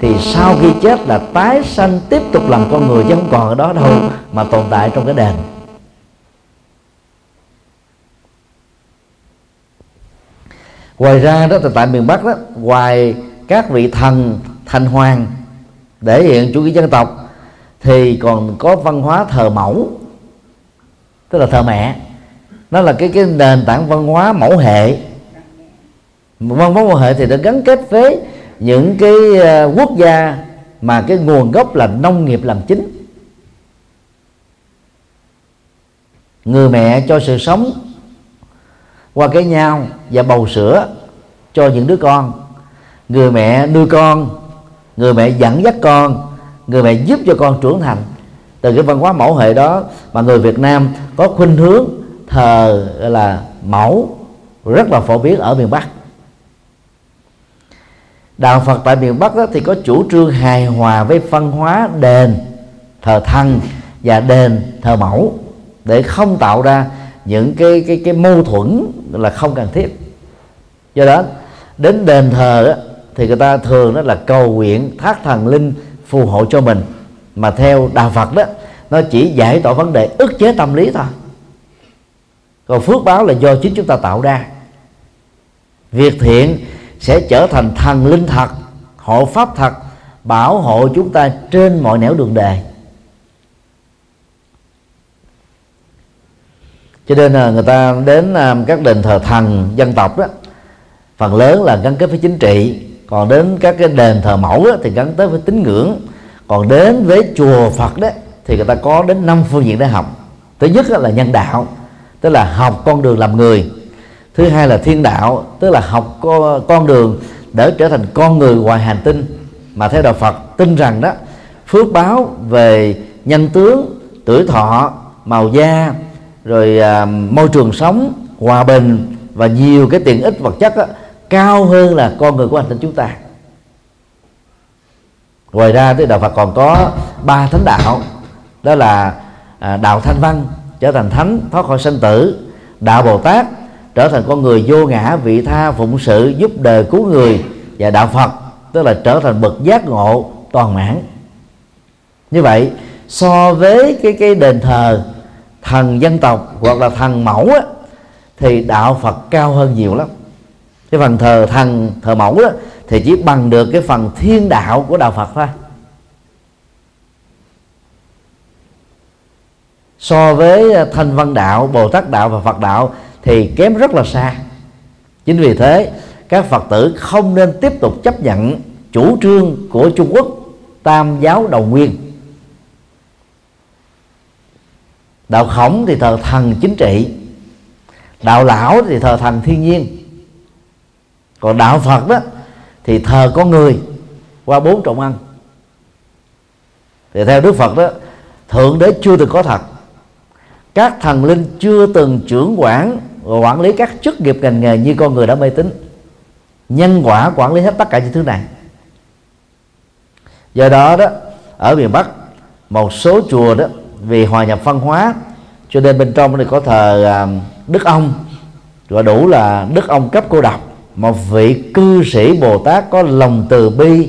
thì sau khi chết là tái sanh tiếp tục làm con người chứ không còn ở đó đâu mà tồn tại trong cái đền. Ngoài ra đó tại miền bắc đó ngoài các vị thần thành hoàng để hiện chủ nghĩa dân tộc, thì còn có văn hóa thờ mẫu, tức là thờ mẹ. Nó là cái cái nền tảng văn hóa mẫu hệ. Văn hóa mẫu hệ thì đã gắn kết với những cái ờ, quốc gia mà cái nguồn gốc là nông nghiệp làm chính. Người mẹ cho sự sống qua cái nhau và bầu sữa cho những đứa con. Người mẹ nuôi con người mẹ dẫn dắt con người mẹ giúp cho con trưởng thành. Từ cái văn hóa mẫu hệ đó mà người Việt Nam có khuynh hướng thờ là mẫu rất là phổ biến ở miền Bắc. Đạo Phật tại miền Bắc đó, thì có chủ trương hài hòa với văn hóa đền thờ thần và đền thờ mẫu để không tạo ra những cái cái cái mâu thuẫn là không cần thiết. Do đó đến đền thờ đó, thì người ta thường đó là cầu nguyện thác thần linh phù hộ cho mình. Mà theo đạo Phật đó nó chỉ giải tỏa vấn đề ức chế tâm lý thôi. Còn phước báo là do chính chúng ta tạo ra. Việc thiện sẽ trở thành thần linh thật hộ pháp thật bảo hộ chúng ta trên mọi nẻo đường đời. Cho nên là người ta đến à, các đền thờ thần dân tộc đó phần lớn là gắn kết với chính trị. Còn đến các cái đền thờ mẫu đó, thì gắn tới với tín ngưỡng. Còn đến với chùa phật đó thì người ta có đến năm phương diện để học. Thứ nhất là nhân đạo tức là học con đường làm người. Thứ hai là thiên đạo tức là học con đường để trở thành con người ngoài hành tinh. Mà theo đạo Phật tin rằng đó phước báo về nhân tướng tuổi thọ màu da rồi à, môi trường sống hòa bình và nhiều cái tiện ích vật chất đó, cao hơn là con người của hành tinh chúng ta. Ngoài ra thì đạo Phật còn có ba thánh đạo. Đó là à, đạo thanh văn trở thành thánh thoát khỏi sanh tử. Đạo bồ tát trở thành con người vô ngã vị tha phụng sự giúp đời cứu người. Và đạo phật tức là trở thành bậc giác ngộ toàn mãn. Như vậy so với cái cái đền thờ thần dân tộc hoặc là thần mẫu á, thì đạo phật cao hơn nhiều lắm. Cái phần thờ thần thờ mẫu đó thì chỉ bằng được cái phần thiên đạo của đạo phật thôi. So với ờ, thanh văn đạo bồ tát đạo và phật đạo thì kém rất là xa. Chính vì thế các phật tử không nên tiếp tục chấp nhận chủ trương của trung quốc tam giáo đầu nguyên. Đạo khổng thì thờ thần chính trị, đạo lão thì thờ thần thiên nhiên. Còn đạo phật đó thì thờ con người qua bốn trọng ăn thì theo đức phật đó, thượng đế chưa từng có thật các thần linh chưa từng trưởng quản và quản lý các chức nghiệp ngành nghề như con người đã mê tín. Nhân quả quản lý hết tất cả những thứ này. Do đó đó, ở miền bắc, một số chùa đó vì hòa nhập văn hóa. Cho nên bên trong thì có thờ à, đức ông. Gọi đủ là đức ông cấp cô độc. Một vị cư sĩ bồ tát có lòng từ bi,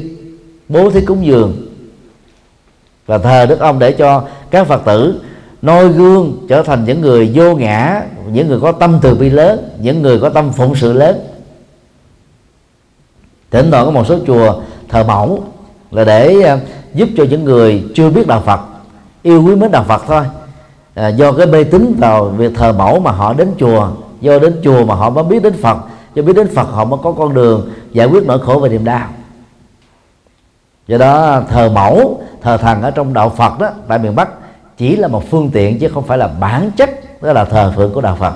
bố thí cúng dường. Và thờ đức ông để cho các phật tử noi gương trở thành những người vô ngã, những người có tâm từ bi lớn, những người có tâm phụng sự lớn. Thỉnh thoảng có một số chùa thờ mẫu là để à, giúp cho những người chưa biết đạo Phật yêu quý mến đạo Phật thôi. À, do cái mê tín vào việc thờ mẫu mà họ đến chùa do đến chùa mà họ mới biết đến Phật do biết đến Phật họ mới có con đường giải quyết nỗi khổ và niềm đau. Do đó thờ mẫu thờ thần ở trong đạo Phật đó tại miền Bắc chỉ là một phương tiện chứ không phải là bản chất đó là thờ phượng của đạo Phật.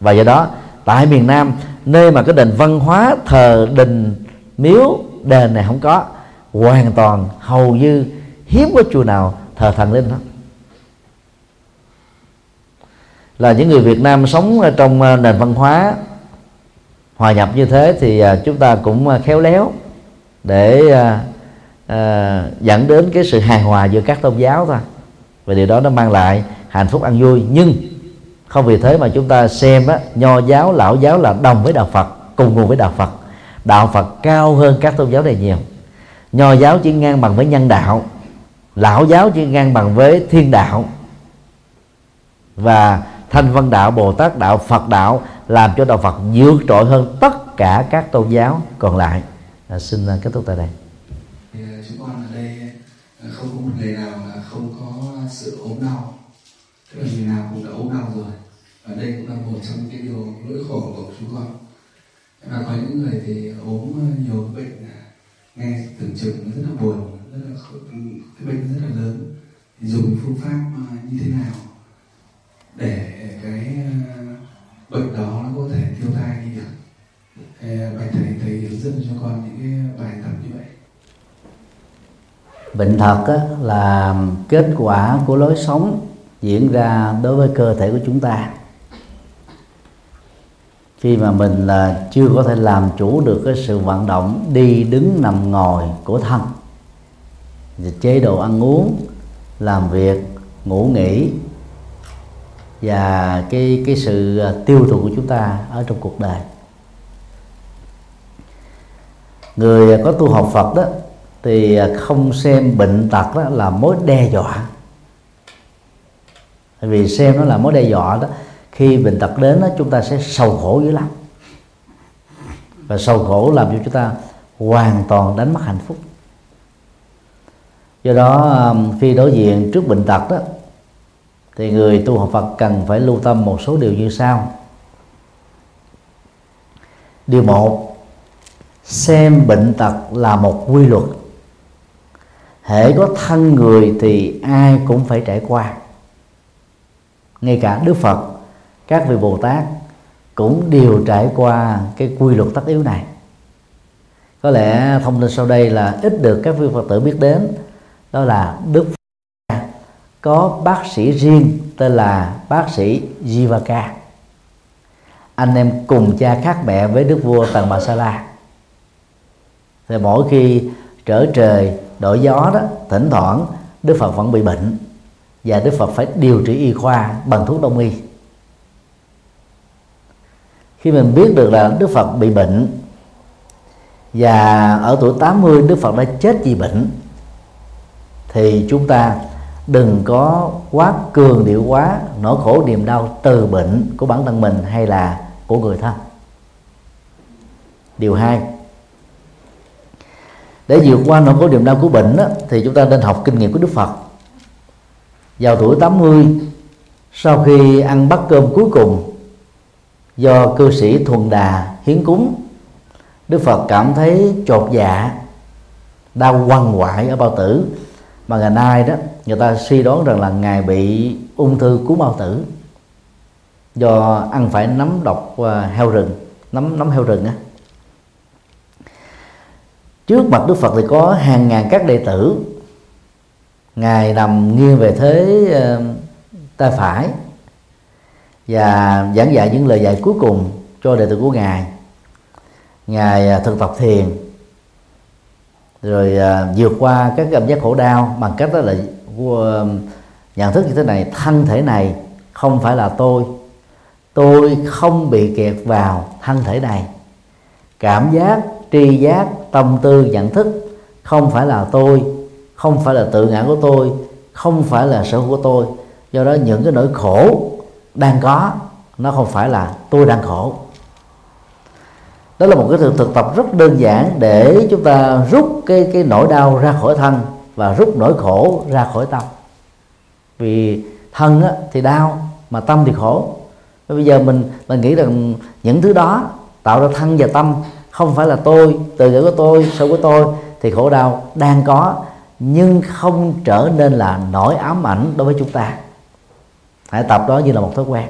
Và do đó tại miền Nam nơi mà cái nền văn hóa thờ đình miếu đền này không có hoàn toàn hầu như hiếm có chùa nào thờ thần linh đó. Là những người Việt Nam sống trong ờ, nền văn hóa hòa nhập như thế thì ờ, chúng ta cũng ờ, khéo léo để dẫn đến cái sự hài hòa giữa các tôn giáo thôi. Và điều đó nó mang lại hạnh phúc ăn vui. Nhưng không vì thế mà chúng ta xem á, nho giáo lão giáo là đồng với đạo phật cùng nguồn với đạo phật. Đạo phật cao hơn các tôn giáo này nhiều. Nho giáo chỉ ngang bằng với nhân đạo lão giáo chỉ ngang bằng với thiên đạo. Và thanh văn đạo bồ tát đạo phật đạo làm cho đạo phật vượt trội hơn tất cả các tôn giáo. Còn lại à, xin à, kết thúc tại đây. À, chúng con ở đây à, không có một ngày nào là không có sự ốm đau. Tức là người nào cũng đã ốm đau rồi. Và đây cũng là một trong cái điều nỗi khổ của chúng con. Và có những người thì ốm nhiều bệnh nghe tưởng chừng rất là buồn rất là cái bệnh rất là lớn. Thì dùng phương pháp à, như thế nào để cái à, bệnh đó nó có thể tiêu tai đi được? À, bài thầy thầy hướng dẫn cho con những cái bài tập như vậy. Bệnh thật á, là kết quả của lối sống diễn ra đối với cơ thể của chúng ta. Khi mà mình là chưa có thể làm chủ được cái sự vận động đi đứng nằm ngồi của thân chế độ ăn uống làm việc ngủ nghỉ và cái cái sự à, tiêu thụ của chúng ta ở trong cuộc đời. Người có tu học Phật đó thì à, không xem bệnh tật đó là mối đe dọa. Vì xem nó là mối đe dọa đó khi bệnh tật đến đó, chúng ta sẽ sầu khổ dữ lắm. Và sầu khổ làm cho chúng ta hoàn toàn đánh mất hạnh phúc do đó um, khi đối diện trước bệnh tật đó, thì người tu học Phật cần phải lưu tâm một số điều như sau. Điều một, xem bệnh tật là một quy luật. Hễ có thân người thì ai cũng phải trải qua. Ngay cả đức phật, các vị bồ tát cũng đều trải qua cái quy luật tất yếu này. Có lẽ thông tin sau đây là ít được các vị phật tử biết đến đó là đức Phật có bác sĩ riêng tên là bác sĩ Jivaka anh em cùng cha khác mẹ với đức vua tần bà sa la. Thì mỗi khi trở trời đổi gió đó, thỉnh thoảng đức phật vẫn bị bệnh và đức phật phải điều trị y khoa bằng thuốc đông y. Khi mình biết được là đức phật bị bệnh và ở tuổi 80 đức phật đã chết vì bệnh thì chúng ta đừng có quá cường điệu quá nỗi khổ niềm đau từ bệnh của bản thân mình hay là của người thân. Điều hai để vượt qua nỗi khổ niềm đau của bệnh đó, thì chúng ta nên học kinh nghiệm của Đức Phật. Vào tuổi 80 sau khi ăn bát cơm cuối cùng do cư sĩ thuần đà hiến cúng Đức Phật cảm thấy chột dạ đau quằn quại ở bao tử mà ngày nay đó, người ta suy đoán rằng là ngài bị ung thư cú bao tử do ăn phải nấm độc à, heo rừng, nấm nấm heo rừng á. Trước mặt đức phật thì có hàng ngàn các đệ tử. Ngài nằm nghiêng về thế à, tay phải và giảng dạy những lời dạy cuối cùng cho đệ tử của ngài. Ngài à, thực tập thiền rồi à, vượt qua các cảm giác khổ đau bằng cách đó là uh, nhận thức như thế này thân thể này không phải là tôi. Tôi không bị kẹt vào thân thể này. Cảm giác tri giác tâm tư nhận thức không phải là tôi không phải là tự ngã của tôi không phải là sở hữu của tôi. Do đó những cái nỗi khổ đang có nó không phải là tôi đang khổ đó là một cái thực, thực tập rất đơn giản để chúng ta rút cái cái nỗi đau ra khỏi thân và rút nỗi khổ ra khỏi tâm. Vì thân á, thì đau mà tâm thì khổ. Bây giờ mình mình nghĩ rằng những thứ đó tạo ra thân và tâm không phải là tôi từ ngữ của tôi sâu của tôi thì khổ đau đang có nhưng không trở nên là nỗi ám ảnh đối với chúng ta. Hãy tập đó như là một thói quen.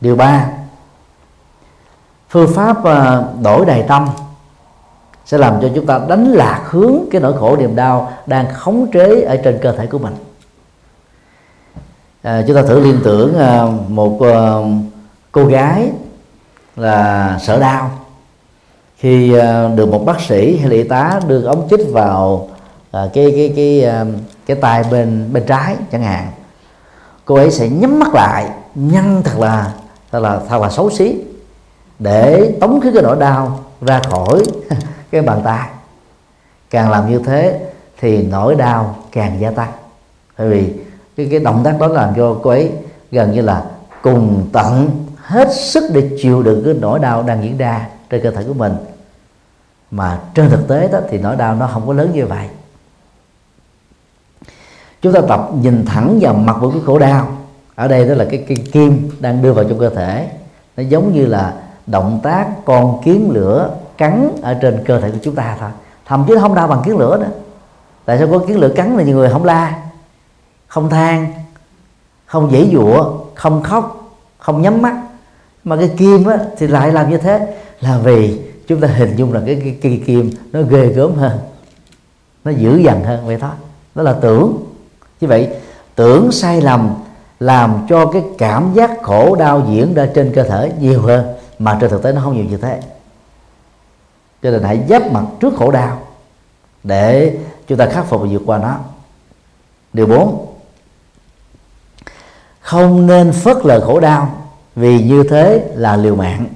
Điều ba phương pháp à, đổi đài tâm sẽ làm cho chúng ta đánh lạc hướng cái nỗi khổ niềm đau đang khống chế ở trên cơ thể của mình. À, chúng ta thử liên tưởng à, một à, cô gái là sợ đau. Khi à, được một bác sĩ hay là y tá đưa ống chích vào à, cái cái cái à, cái tay bên bên trái chẳng hạn cô ấy sẽ nhắm mắt lại nhăn thật là thật là thật là xấu xí để tống khứ cái nỗi đau ra khỏi cái bàn tay. Càng làm như thế thì nỗi đau càng gia tăng. Bởi vì cái cái động tác đó làm cho cô ấy gần như là cùng tận hết sức để chịu đựng cái nỗi đau đang diễn ra trên cơ thể của mình. Mà trên thực tế đó thì nỗi đau nó không có lớn như vậy. Chúng ta tập nhìn thẳng vào mặt của cái khổ đau. Ở đây đó là cái, cái kim đang đưa vào trong cơ thể. Nó giống như là động tác con kiến lửa cắn ở trên cơ thể của chúng ta thôi. Thậm chí không đau bằng kiến lửa nữa. Tại sao có kiến lửa cắn là nhiều người không la? Không than không dễ dụa không khóc không nhắm mắt. Mà cái kim á, thì lại làm như thế. Là vì chúng ta hình dung là cái, cái, cái kim nó ghê gớm hơn nó dữ dằn hơn vậy thôi. Đó là tưởng. Như vậy tưởng sai lầm làm cho cái cảm giác khổ đau diễn ra trên cơ thể nhiều hơn mà trên thực tế nó không nhiều như thế. Cho nên hãy giáp mặt trước khổ đau để chúng ta khắc phục và vượt qua nó. Điều bốn không nên phớt lờ khổ đau vì như thế là liều mạng.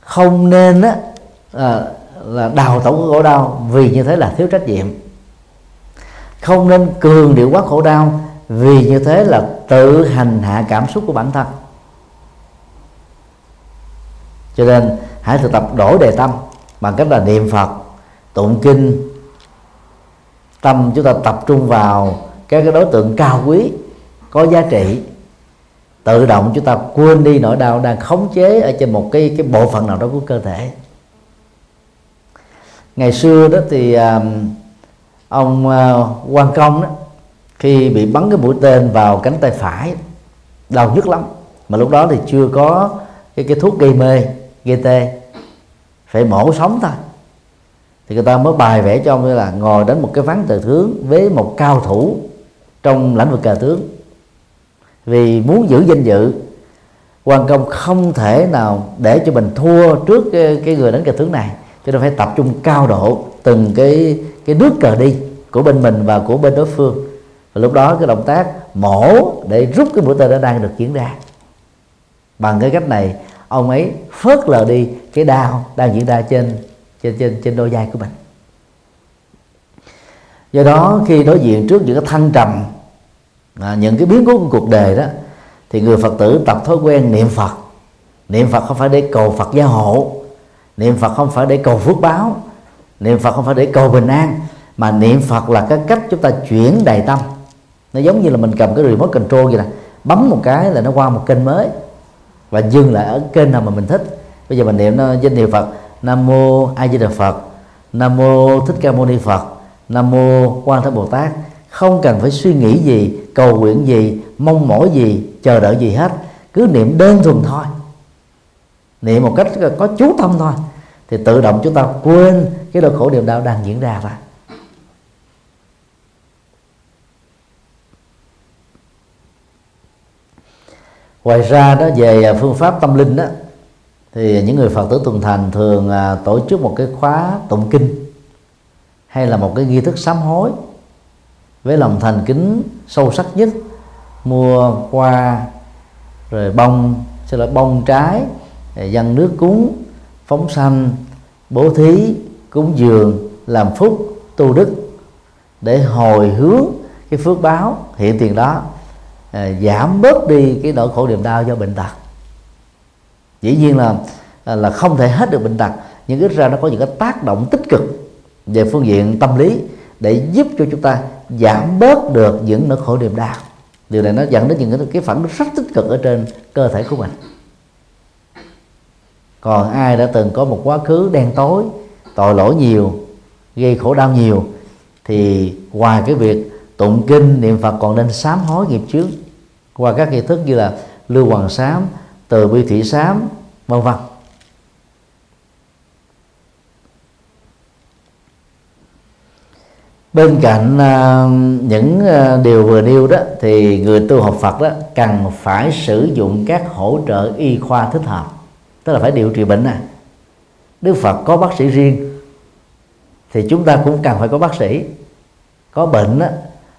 Không nên á, à, là đào tổng của khổ đau vì như thế là thiếu trách nhiệm. Không nên cường điệu quá khổ đau vì như thế là tự hành hạ cảm xúc của bản thân cho nên hãy thực tập đổi đề tâm bằng cách là niệm phật, tụng kinh. Tâm chúng ta tập trung vào các cái đối tượng cao quý, có giá trị. Tự động chúng ta quên đi nỗi đau đang khống chế ở trên một cái cái bộ phận nào đó của cơ thể. Ngày xưa đó thì um, ông uh, quan công đó, khi bị bắn cái mũi tên vào cánh tay phải, đau nhức lắm. Mà lúc đó thì chưa có cái cái thuốc gây mê gây tê phải mổ sống thôi. Thì người ta mới bài vẽ cho ông là ngồi đến một cái ván cờ tướng với một cao thủ trong lãnh vực cờ tướng. Vì muốn giữ danh dự quan công không thể nào để cho mình thua trước cái, cái người đánh cờ tướng này. Cho nên phải tập trung cao độ từng cái cái nước cờ đi của bên mình và của bên đối phương. Và lúc đó cái động tác mổ để rút cái mũi tên đã đang được diễn ra. Bằng cái cách này ông ấy phớt lờ đi cái đau đang diễn ra trên trên trên trên đôi vai của mình. Do đó khi đối diện trước những cái thăng trầm à, những cái biến cố của cuộc đời đó thì người phật tử tập thói quen niệm phật. Niệm phật không phải để cầu phật gia hộ niệm phật không phải để cầu phước báo niệm phật không phải để cầu bình an mà niệm phật là cái cách chúng ta chuyển đầy tâm. Nó giống như là mình cầm cái remote control vậy nè bấm một cái là nó qua một kênh mới và dừng lại ở kênh nào mà mình thích. Bây giờ mình niệm danh hiệu phật, nam mô a di đà phật, nam mô thích ca mâu ni phật, nam mô quan thế bồ tát. Không cần phải suy nghĩ gì, cầu nguyện gì, mong mỏi gì, chờ đợi gì hết. Cứ niệm đơn thuần thôi. Niệm một cách có chú tâm thôi. Thì tự động chúng ta quên cái đau khổ niềm đau đang diễn ra ra ngoài ra đó, về à, phương pháp tâm linh đó, thì những người phật tử tuần thành thường à, tổ chức một cái khóa tụng kinh hay là một cái nghi thức sám hối với lòng thành kính sâu sắc nhất, mua hoa rồi bông, sẽ là bông trái dâng nước cúng, phóng sanh, bố thí, cúng dường, làm phúc, tu đức để hồi hướng cái phước báo hiện tiền đó à, giảm bớt đi cái nỗi khổ niềm đau do bệnh tật. Dĩ nhiên là à, là không thể hết được bệnh tật nhưng ít ra nó có những cái tác động tích cực về phương diện tâm lý để giúp cho chúng ta giảm bớt được những nỗi khổ niềm đau. Điều này nó dẫn đến những cái phản ứng rất tích cực ở trên cơ thể của mình. Còn ai đã từng có một quá khứ đen tối tội lỗi nhiều gây khổ đau nhiều thì ngoài cái việc tụng kinh niệm phật còn nên sám hối nghiệp trước qua các nghi thức như là lưu hoàng sám từ bi thủy sám vân vân. Bên cạnh uh, những uh, điều vừa nêu đó thì người tu học Phật đó cần phải sử dụng các hỗ trợ y khoa thích hợp tức là phải điều trị bệnh à Đức Phật có bác sĩ riêng thì chúng ta cũng cần phải có bác sĩ. Có bệnh đó,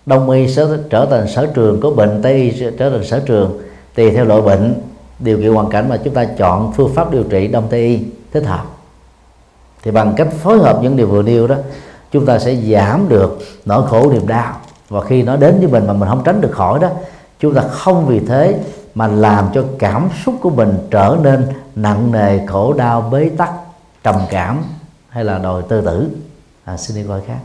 đông y sẽ trở thành sở trường có bệnh tây y sẽ trở thành sở trường. Tùy theo loại bệnh điều kiện hoàn cảnh mà chúng ta chọn phương pháp điều trị đông tây y thích hợp. Thì bằng cách phối hợp những điều vừa nêu đó chúng ta sẽ giảm được nỗi khổ niềm đau. Và khi nó đến với mình mà mình không tránh được khỏi đó chúng ta không vì thế mà làm cho cảm xúc của mình trở nên nặng nề khổ đau bế tắc trầm cảm hay là đòi tư tử à, xin đi coi khác.